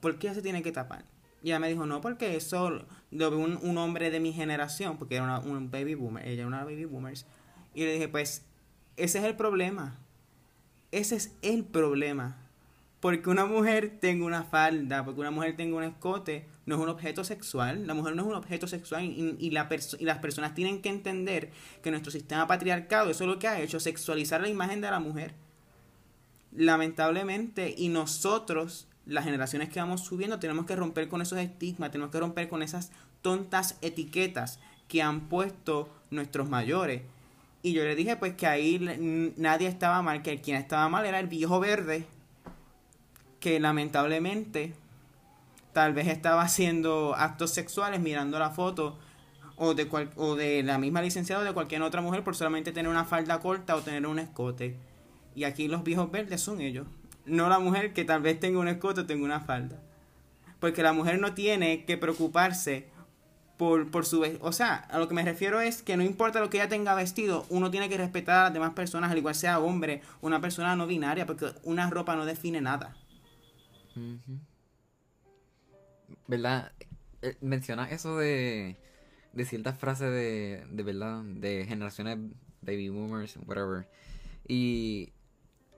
¿por qué se tiene que tapar? Y ella me dijo, no, porque eso lo ve un, hombre de mi generación, porque era un baby boomer, ella era una baby boomer. Y le dije, pues, ese es el problema. Ese es el problema. Porque una mujer tenga una falda, porque una mujer tenga un escote, no es un objeto sexual. La mujer no es un objeto sexual y, y las personas tienen que entender que nuestro sistema patriarcado, eso es lo que ha hecho, sexualizar la imagen de la mujer lamentablemente, y nosotros, las generaciones que vamos subiendo, tenemos que romper con esos estigmas, tenemos que romper con esas tontas etiquetas que han puesto nuestros mayores. Y yo le dije pues que ahí nadie estaba mal, que quien estaba mal era el viejo verde, que lamentablemente tal vez estaba haciendo actos sexuales mirando la foto o de, o de la misma licenciada o de cualquier otra mujer por solamente tener una falda corta o tener un escote. Y aquí los viejos verdes son ellos. No la mujer que tal vez tenga un escote o tenga una falda. Porque la mujer no tiene que preocuparse por, por su... O sea, a lo que me refiero es que no importa lo que ella tenga vestido, uno tiene que respetar a las demás personas, al igual sea hombre, una persona no binaria, porque una ropa no define nada. ¿Verdad? Eh, menciona eso de, de ciertas frases de, de verdad, de generaciones baby boomers, whatever. Y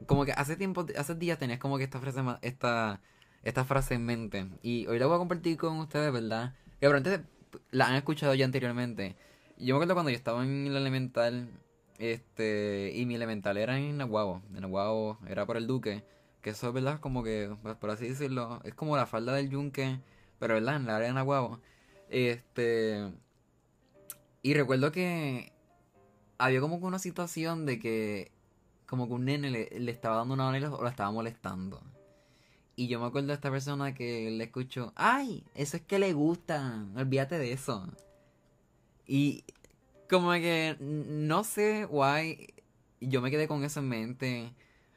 como que hace tiempo, hace días tenías como que esta frase, esta, esta frase en mente. Y hoy la voy a compartir con ustedes, ¿verdad? Que probablemente la han escuchado ya anteriormente. Yo me acuerdo cuando yo estaba en el elemental, este, y mi elemental era en Nahuabo. En Nahuabo era por el Duque. Que eso es verdad, como que, pues, por así decirlo, es como la falda del Yunque, pero verdad, en la área de Nahuabo. Este. Y recuerdo que había como que una situación de que como que un nene le, estaba dando una manera o la estaba molestando. Y yo me acuerdo de esta persona que le escuchó, ay, eso es que le gusta, olvídate de eso. Y como que no sé why, yo me quedé con eso en mente.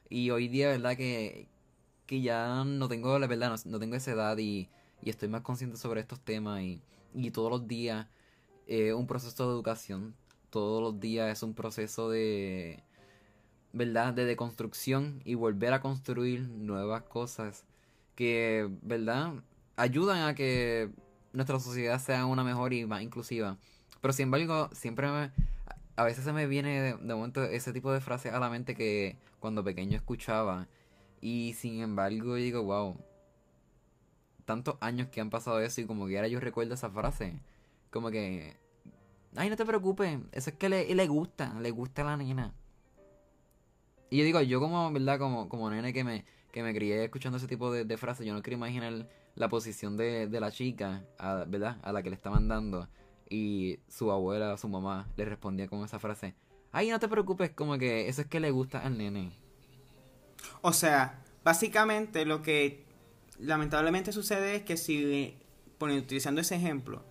Y hoy día, ¿verdad? Que, que ya no tengo, la verdad, no, tengo esa edad y, y, estoy más consciente sobre estos temas. Y, y todos los días es un proceso de educación. Todos los días es un proceso de ¿verdad? De deconstrucción y volver a construir nuevas cosas que, ¿verdad? Ayudan a que nuestra sociedad sea una mejor y más inclusiva. Pero sin embargo, siempre me, a veces se me viene de, momento ese tipo de frase a la mente que cuando pequeño escuchaba. Y sin embargo digo, wow, tantos años que han pasado eso y como que ahora yo recuerdo esa frase. Como que ay, no te preocupes, eso es que le, le gusta, le gusta a la nena. Y yo digo, yo como, ¿verdad? Como, como nene que me, que me crié escuchando ese tipo de, frases, yo no quiero imaginar la posición de, de la chica, ¿verdad? A la que le estaban dando. Y su abuela, su mamá, le respondía con esa frase, ay, no te preocupes, como que eso es que le gusta al nene. O sea, básicamente lo que lamentablemente sucede es que si, utilizando ese ejemplo,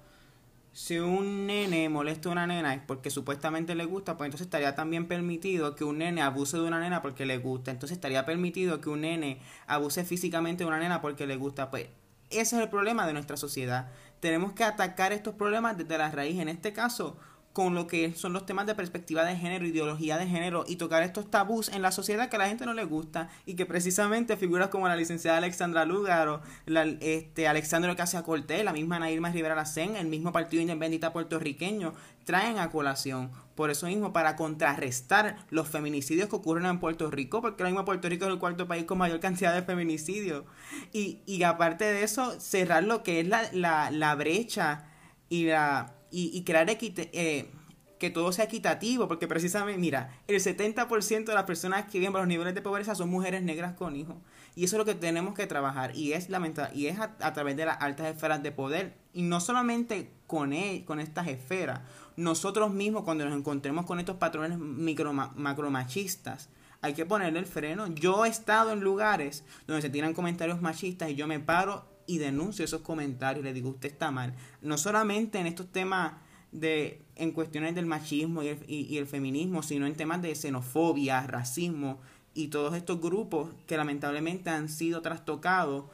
si un nene molesta a una nena es porque supuestamente le gusta, pues entonces estaría también permitido que un nene abuse de una nena porque le gusta. Entonces estaría permitido que un nene abuse físicamente de una nena porque le gusta. Pues ese es el problema de nuestra sociedad. Tenemos que atacar estos problemas desde la raíz. En este caso, con lo que son los temas de perspectiva de género, ideología de género y tocar estos tabús en la sociedad que a la gente no le gusta y que precisamente figuras como la licenciada Alexandra Lugaro, la, este, Alexandro Casia Cortés, la misma Nairma Rivera Lacén, el mismo Partido Independiente puertorriqueño, traen a colación. Por eso mismo, para contrarrestar los feminicidios que ocurren en Puerto Rico, porque ahora mismo Puerto Rico es el cuarto país con mayor cantidad de feminicidios. Y, y aparte de eso, cerrar lo que es la, la, la brecha y la y, crear eh, que todo sea equitativo, porque precisamente, mira, el 70% de las personas que viven bajo los niveles de pobreza son mujeres negras con hijos. Y eso es lo que tenemos que trabajar, y es lamentable, y es a, través de las altas esferas de poder, y no solamente con, él, con estas esferas, nosotros mismos cuando nos encontremos con estos patrones micro, macromachistas, hay que ponerle el freno. Yo he estado en lugares donde se tiran comentarios machistas y yo me paro y denuncio esos comentarios, le digo, usted está mal. No solamente en estos temas de en cuestiones del machismo y el, feminismo, sino en temas de xenofobia, racismo y todos estos grupos que lamentablemente han sido trastocados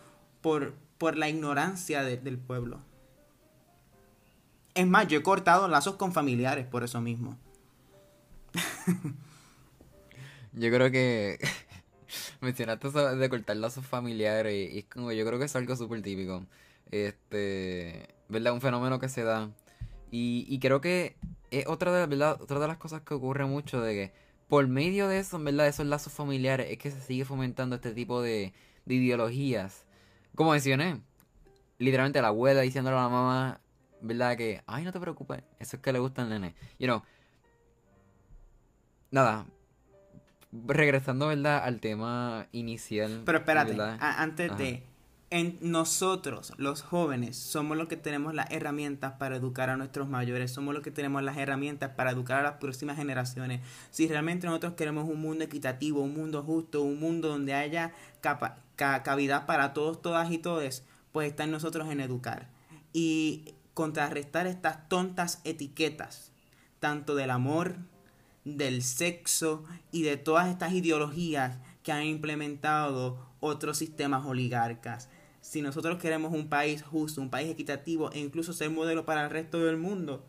por, por la ignorancia del pueblo. Es más, yo he cortado lazos con familiares por eso mismo. yo creo que mencionaste eso de cortar lazos familiares y, es como yo creo que es algo súper típico. Este, ¿verdad? Un fenómeno que se da. Y, y creo que es otra de, ¿verdad? otra de las cosas que ocurre mucho de que por medio de eso, ¿verdad? Esos lazos familiares es que se sigue fomentando este tipo de, de ideologías. Como mencioné, literalmente la abuela diciéndole a la mamá, ¿verdad? Que, ay, no te preocupes, eso es que le gusta al nene. You know, nada, regresando, ¿verdad? Al tema inicial. Pero espérate, antes de... En nosotros, los jóvenes, somos los que tenemos las herramientas para educar a nuestros mayores, somos los que tenemos las herramientas para educar a las próximas generaciones. Si realmente nosotros queremos un mundo equitativo, un mundo justo, un mundo donde haya cavidad para todos, todas y todes, pues está en nosotros en educar. Y contrarrestar estas tontas etiquetas, tanto del amor, del sexo y de todas estas ideologías que han implementado otros sistemas oligarcas. Si nosotros queremos un país justo, un país equitativo e incluso ser modelo para el resto del mundo,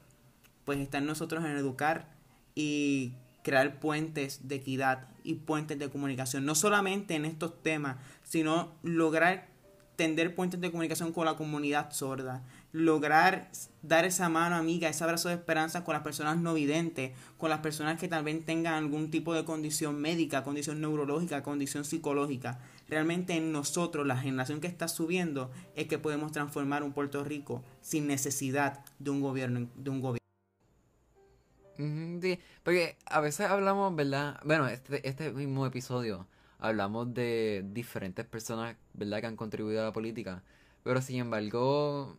pues está en nosotros en educar y crear puentes de equidad y puentes de comunicación, no solamente en estos temas, sino lograr tender puentes de comunicación con la comunidad sorda, lograr dar esa mano amiga, ese abrazo de esperanza con las personas no videntes, con las personas que tal vez tengan algún tipo de condición médica, condición neurológica, condición psicológica. Realmente en nosotros, la generación que está subiendo, es que podemos transformar un Puerto Rico sin necesidad de un gobierno, de un gobierno. Porque a veces hablamos, ¿verdad? Bueno, este, este mismo episodio hablamos de diferentes personas, ¿verdad?, que han contribuido a la política. Pero sin embargo,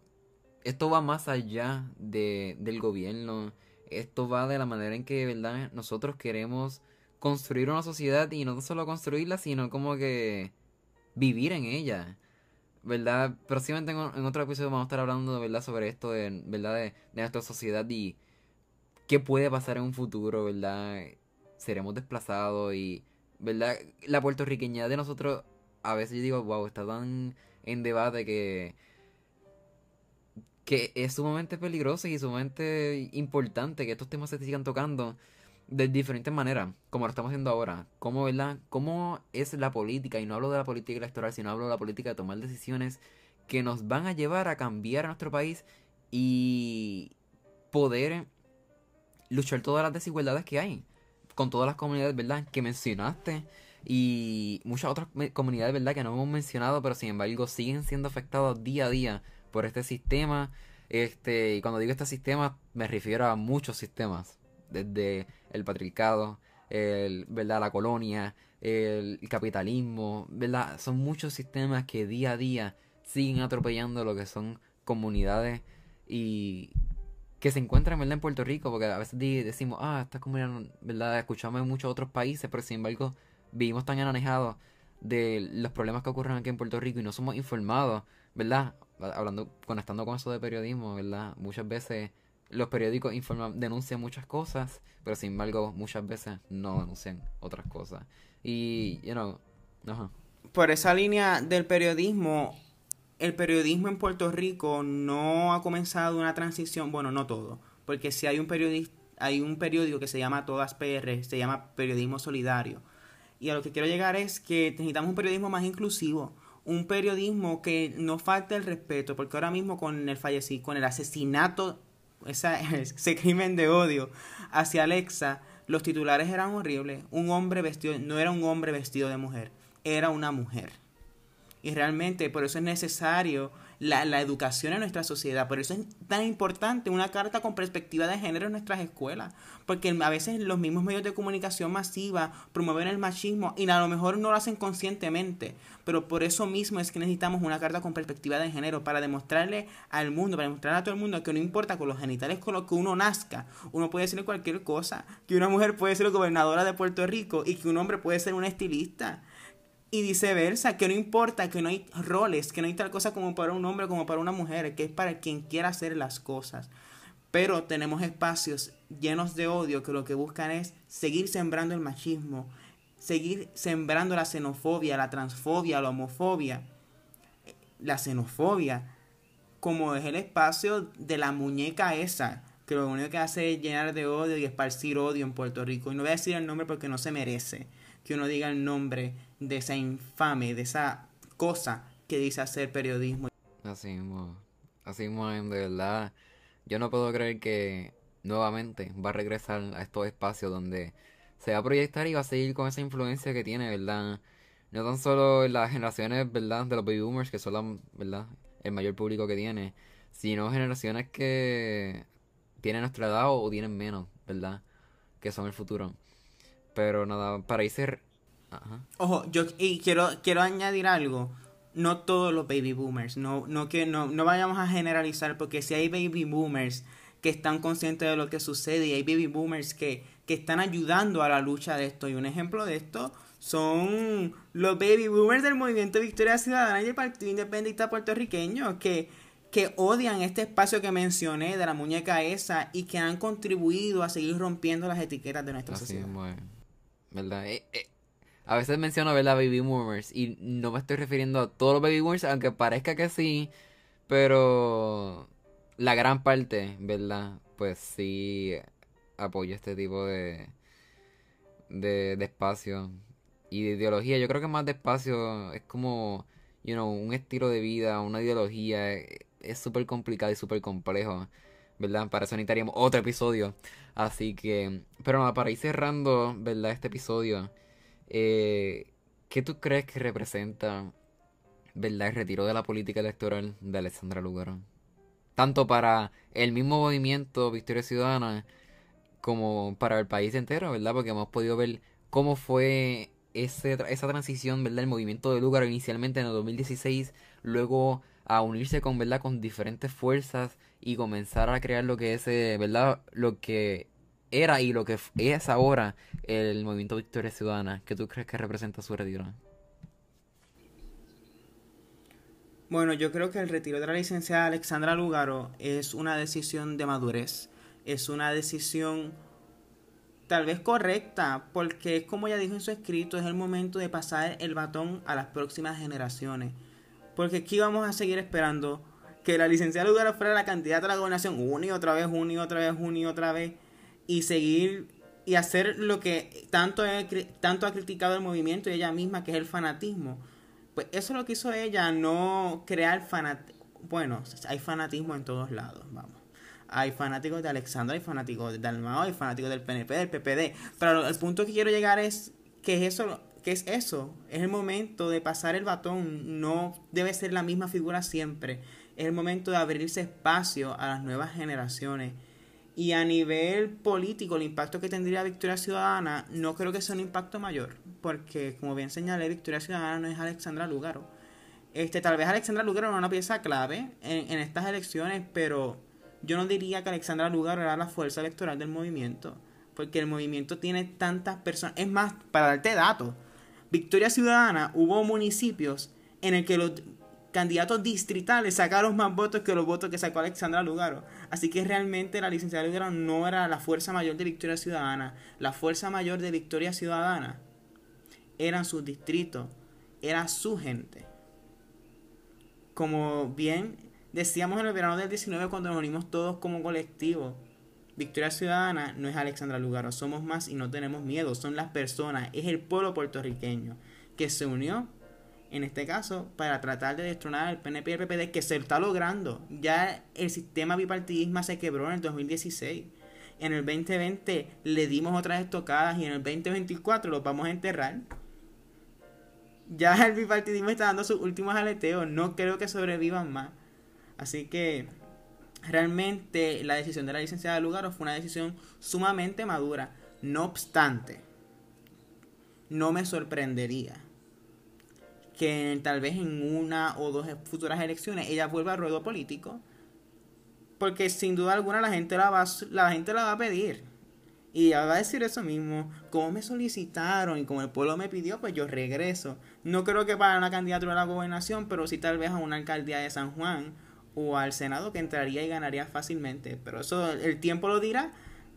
esto va más allá de, del gobierno. Esto va de la manera en que, ¿verdad? Nosotros queremos construir una sociedad y no solo construirla, sino como que vivir en ella. ¿Verdad? Próximamente en, otro episodio vamos a estar hablando, ¿verdad? Sobre esto, de, ¿verdad? De, de nuestra sociedad y qué puede pasar en un futuro, ¿verdad? Seremos desplazados y, ¿verdad? La puertorriqueña de nosotros, a veces yo digo, wow, está tan en debate que que es sumamente peligroso y sumamente importante que estos temas se sigan tocando de diferentes maneras, como lo estamos haciendo ahora. ¿Cómo, ¿verdad? ¿Cómo es la política? Y no hablo de la política electoral, sino hablo de la política de tomar decisiones que nos van a llevar a cambiar a nuestro país y poder luchar todas las desigualdades que hay con todas las comunidades, ¿verdad? Que mencionaste y muchas otras comunidades, ¿verdad? Que no hemos mencionado, pero sin embargo siguen siendo afectadas día a día por este sistema Este, y cuando digo este sistema, me refiero a muchos sistemas, desde el patriarcado, el, ¿verdad? la colonia, el capitalismo, ¿verdad? Son muchos sistemas que día a día siguen atropellando lo que son comunidades y que se encuentran ¿verdad? en Puerto Rico, porque a veces decimos, ah, esta comunidad, ¿verdad? Escuchamos en muchos otros países, pero sin embargo vivimos tan ananejados de los problemas que ocurren aquí en Puerto Rico y no somos informados, ¿verdad? Hablando, conectando con eso de periodismo, ¿verdad? Muchas veces los periódicos informan, denuncian muchas cosas, pero sin embargo muchas veces no denuncian otras cosas. Y, you know, Por esa línea del periodismo, el periodismo en Puerto Rico no ha comenzado una transición, bueno, no todo, porque si hay un periodista, hay un periódico que se llama Todas PR, se llama Periodismo Solidario. Y a lo que quiero llegar es que necesitamos un periodismo más inclusivo, un periodismo que no falte el respeto, porque ahora mismo con el fallecido, con el asesinato, ese crimen de odio hacia Alexa, los titulares eran horribles. Un hombre vestido, no era un hombre vestido de mujer, era una mujer. Y realmente por eso es necesario la, la, educación en nuestra sociedad. Por eso es tan importante una carta con perspectiva de género en nuestras escuelas. Porque a veces los mismos medios de comunicación masiva promueven el machismo y a lo mejor no lo hacen conscientemente. Pero por eso mismo es que necesitamos una carta con perspectiva de género para demostrarle al mundo, para demostrarle a todo el mundo que no importa con los genitales con los que uno nazca, uno puede decirle cualquier cosa. Que una mujer puede ser gobernadora de Puerto Rico y que un hombre puede ser un estilista y viceversa, que no importa, que no hay roles, que no hay tal cosa como para un hombre como para una mujer, que es para quien quiera hacer las cosas. Pero tenemos espacios llenos de odio que lo que buscan es seguir sembrando el machismo, seguir sembrando la xenofobia, la transfobia, la homofobia, la xenofobia, como es el espacio de la muñeca esa, que lo único que hace es llenar de odio y esparcir odio en Puerto Rico. Y no voy a decir el nombre porque no se merece que uno diga el nombre de esa infame, de esa cosa que dice hacer periodismo. Así mismo, así mismo, de verdad, yo no puedo creer que nuevamente va a regresar a estos espacios donde se va a proyectar y va a seguir con esa influencia que tiene, ¿verdad? No tan solo las generaciones, ¿verdad? De los baby boomers, que son, ¿verdad? El mayor público que tiene, sino generaciones que tienen nuestra edad o tienen menos, ¿verdad? Que son el futuro. Pero nada, para irse... Ojo, yo y quiero, quiero añadir algo. No todos los baby boomers, no, no, que, no, no vayamos a generalizar, porque si hay baby boomers que están conscientes de lo que sucede y hay baby boomers que, que están ayudando a la lucha de esto. Y un ejemplo de esto son los baby boomers del movimiento Victoria Ciudadana y el Partido Independentista puertorriqueño que que odian este espacio que mencioné de la muñeca esa y que han contribuido a seguir rompiendo las etiquetas de nuestra sociedad. ¿verdad? Eh, eh, a veces menciono, ¿verdad? Baby boomers. Y no me estoy refiriendo a todos los baby boomers, aunque parezca que sí. Pero la gran parte, ¿verdad? Pues sí apoyo este tipo de, de, de espacio y de ideología. Yo creo que más de espacio es como, you know, un estilo de vida, una ideología. Es súper complicado y súper complejo. ¿verdad? Para eso necesitaríamos otro episodio. Así que, pero nada, para ir cerrando, ¿verdad? Este episodio, eh, ¿qué tú crees que representa, ¿verdad? El retiro de la política electoral de Alexandra Lugaro? Tanto para el mismo movimiento Victoria Ciudadana como para el país entero, ¿verdad? Porque hemos podido ver cómo fue esa transición, ¿verdad? El movimiento de Lugaro inicialmente en el 2016, luego a unirse con, ¿verdad? Con diferentes fuerzas y comenzar a crear lo que es, eh, ¿verdad? Lo que era y lo que es ahora el movimiento Victoria Ciudadana. ¿Qué tú crees que representa su retiro? Bueno, yo creo que el retiro de la licenciada Alexandra Lugaro es una decisión de madurez. Es una decisión tal vez correcta, porque es como ella dijo en su escrito, es el momento de pasar el batón a las próximas generaciones. Porque aquí vamos a seguir esperando que la licenciada Lugaro fuera la candidata a la gobernación una y otra vez, una y otra vez, una y otra vez, y seguir y hacer lo que tanto, tanto ha criticado el movimiento y ella misma, que es el fanatismo. Pues eso es lo que hizo ella, no crear fanatismo. Bueno, hay fanatismo en todos lados, vamos. Hay fanáticos de Alexandra, hay fanáticos de Dalmao, hay fanáticos del PNP, del PPD. Pero el punto que quiero llegar es que es eso, es eso, es el momento de pasar el batón, no debe ser la misma figura siempre Es el momento de abrirse espacio a las nuevas generaciones. Y a nivel político, el impacto que tendría Victoria Ciudadana no creo que sea un impacto mayor, porque como bien señalé, Victoria Ciudadana no es Alexandra Lugaro. Este, tal vez Alexandra Lugaro era una pieza clave en, en estas elecciones, pero yo no diría que Alexandra Lugaro era la fuerza electoral del movimiento, porque el movimiento tiene tantas personas. Es más, para darte datos, Victoria Ciudadana hubo municipios en el que los candidatos distritales sacaron más votos que los votos que sacó Alexandra Lugaro. Así que realmente la licenciada Lugaro no era la fuerza mayor de Victoria Ciudadana. La fuerza mayor de Victoria Ciudadana eran sus distritos, era su gente. Como bien decíamos en el verano del 19 cuando nos unimos todos como colectivo. Victoria Ciudadana no es Alexandra Lugaro, somos más y no tenemos miedo, son las personas, es el pueblo puertorriqueño que se unió en este caso, para tratar de destronar al PNP y el PPD, que se está logrando. Ya el sistema bipartidismo se quebró en el 2016. En el 2020 le dimos otras estocadas y en el 2024 lo vamos a enterrar. Ya el bipartidismo está dando sus últimos aleteos. No creo que sobrevivan más. Así que realmente la decisión de la licenciada Lugaro fue una decisión sumamente madura. No obstante, no me sorprendería que tal vez en una o dos futuras elecciones ella vuelva al ruedo político. Porque sin duda alguna la gente la va, la gente la va a pedir. Y ella va a decir eso mismo. Como me solicitaron y como el pueblo me pidió, pues yo regreso. No creo que para una candidatura a la gobernación, pero sí tal vez a una alcaldía de San Juan o al Senado que entraría y ganaría fácilmente. Pero eso el tiempo lo dirá.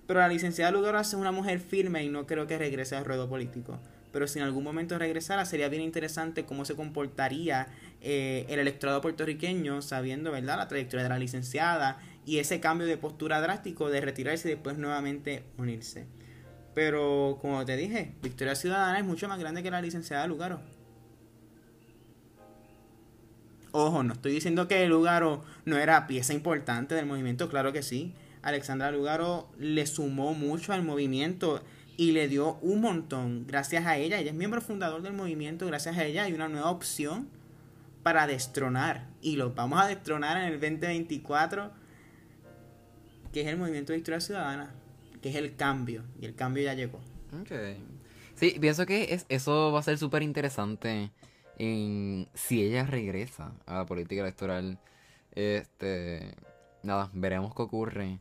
Pero la licenciada Lugaro es una mujer firme y no creo que regrese al ruedo político pero si en algún momento regresara, sería bien interesante cómo se comportaría eh, el electorado puertorriqueño, sabiendo, ¿verdad?, la trayectoria de la licenciada y ese cambio de postura drástico de retirarse y después nuevamente unirse. Pero, como te dije, Victoria Ciudadana es mucho más grande que la licenciada Lugaro. Ojo, no estoy diciendo que Lugaro no era pieza importante del movimiento, claro que sí. Alexandra Lugaro le sumó mucho al movimiento y le dio un montón gracias a ella. Ella es miembro fundador del movimiento, gracias a ella hay una nueva opción para destronar y lo vamos a destronar en el 2024 que es el movimiento de historia ciudadana, que es el cambio y el cambio ya llegó. Okay. Sí, pienso que es, eso va a ser súper interesante en si ella regresa a la política electoral. Este, nada, veremos qué ocurre.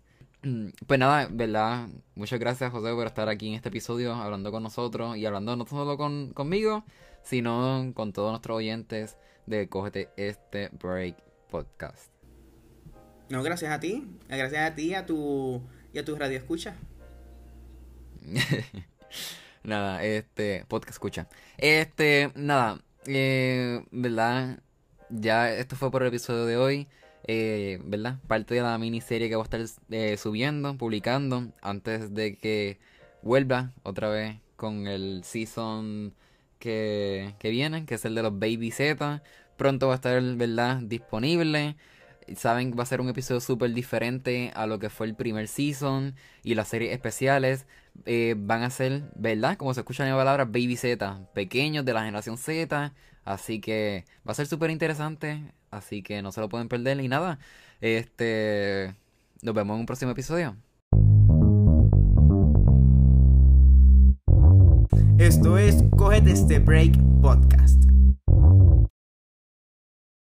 Pues nada, ¿verdad? Muchas gracias, José, por estar aquí en este episodio hablando con nosotros y hablando no solo con, conmigo, sino con todos nuestros oyentes de Cógete este Break Podcast. No, gracias a ti. Gracias a ti a tu, y a tu radio escucha. nada, este, podcast escucha. Este, nada, eh, ¿verdad? Ya esto fue por el episodio de hoy eh, ¿verdad? Parte de la miniserie que voy a estar eh, subiendo, publicando, antes de que vuelva otra vez con el season que, que viene, que es el de los Baby Z. Pronto va a estar, ¿verdad? Disponible. Saben va a ser un episodio súper diferente a lo que fue el primer season y las series especiales. Eh, van a ser, ¿verdad? Como se escucha en la palabra, Baby Z, pequeños de la generación Z. Así que va a ser súper interesante. Así que no se lo pueden perder ni nada. Este. Nos vemos en un próximo episodio. Esto es Cógete este Break Podcast.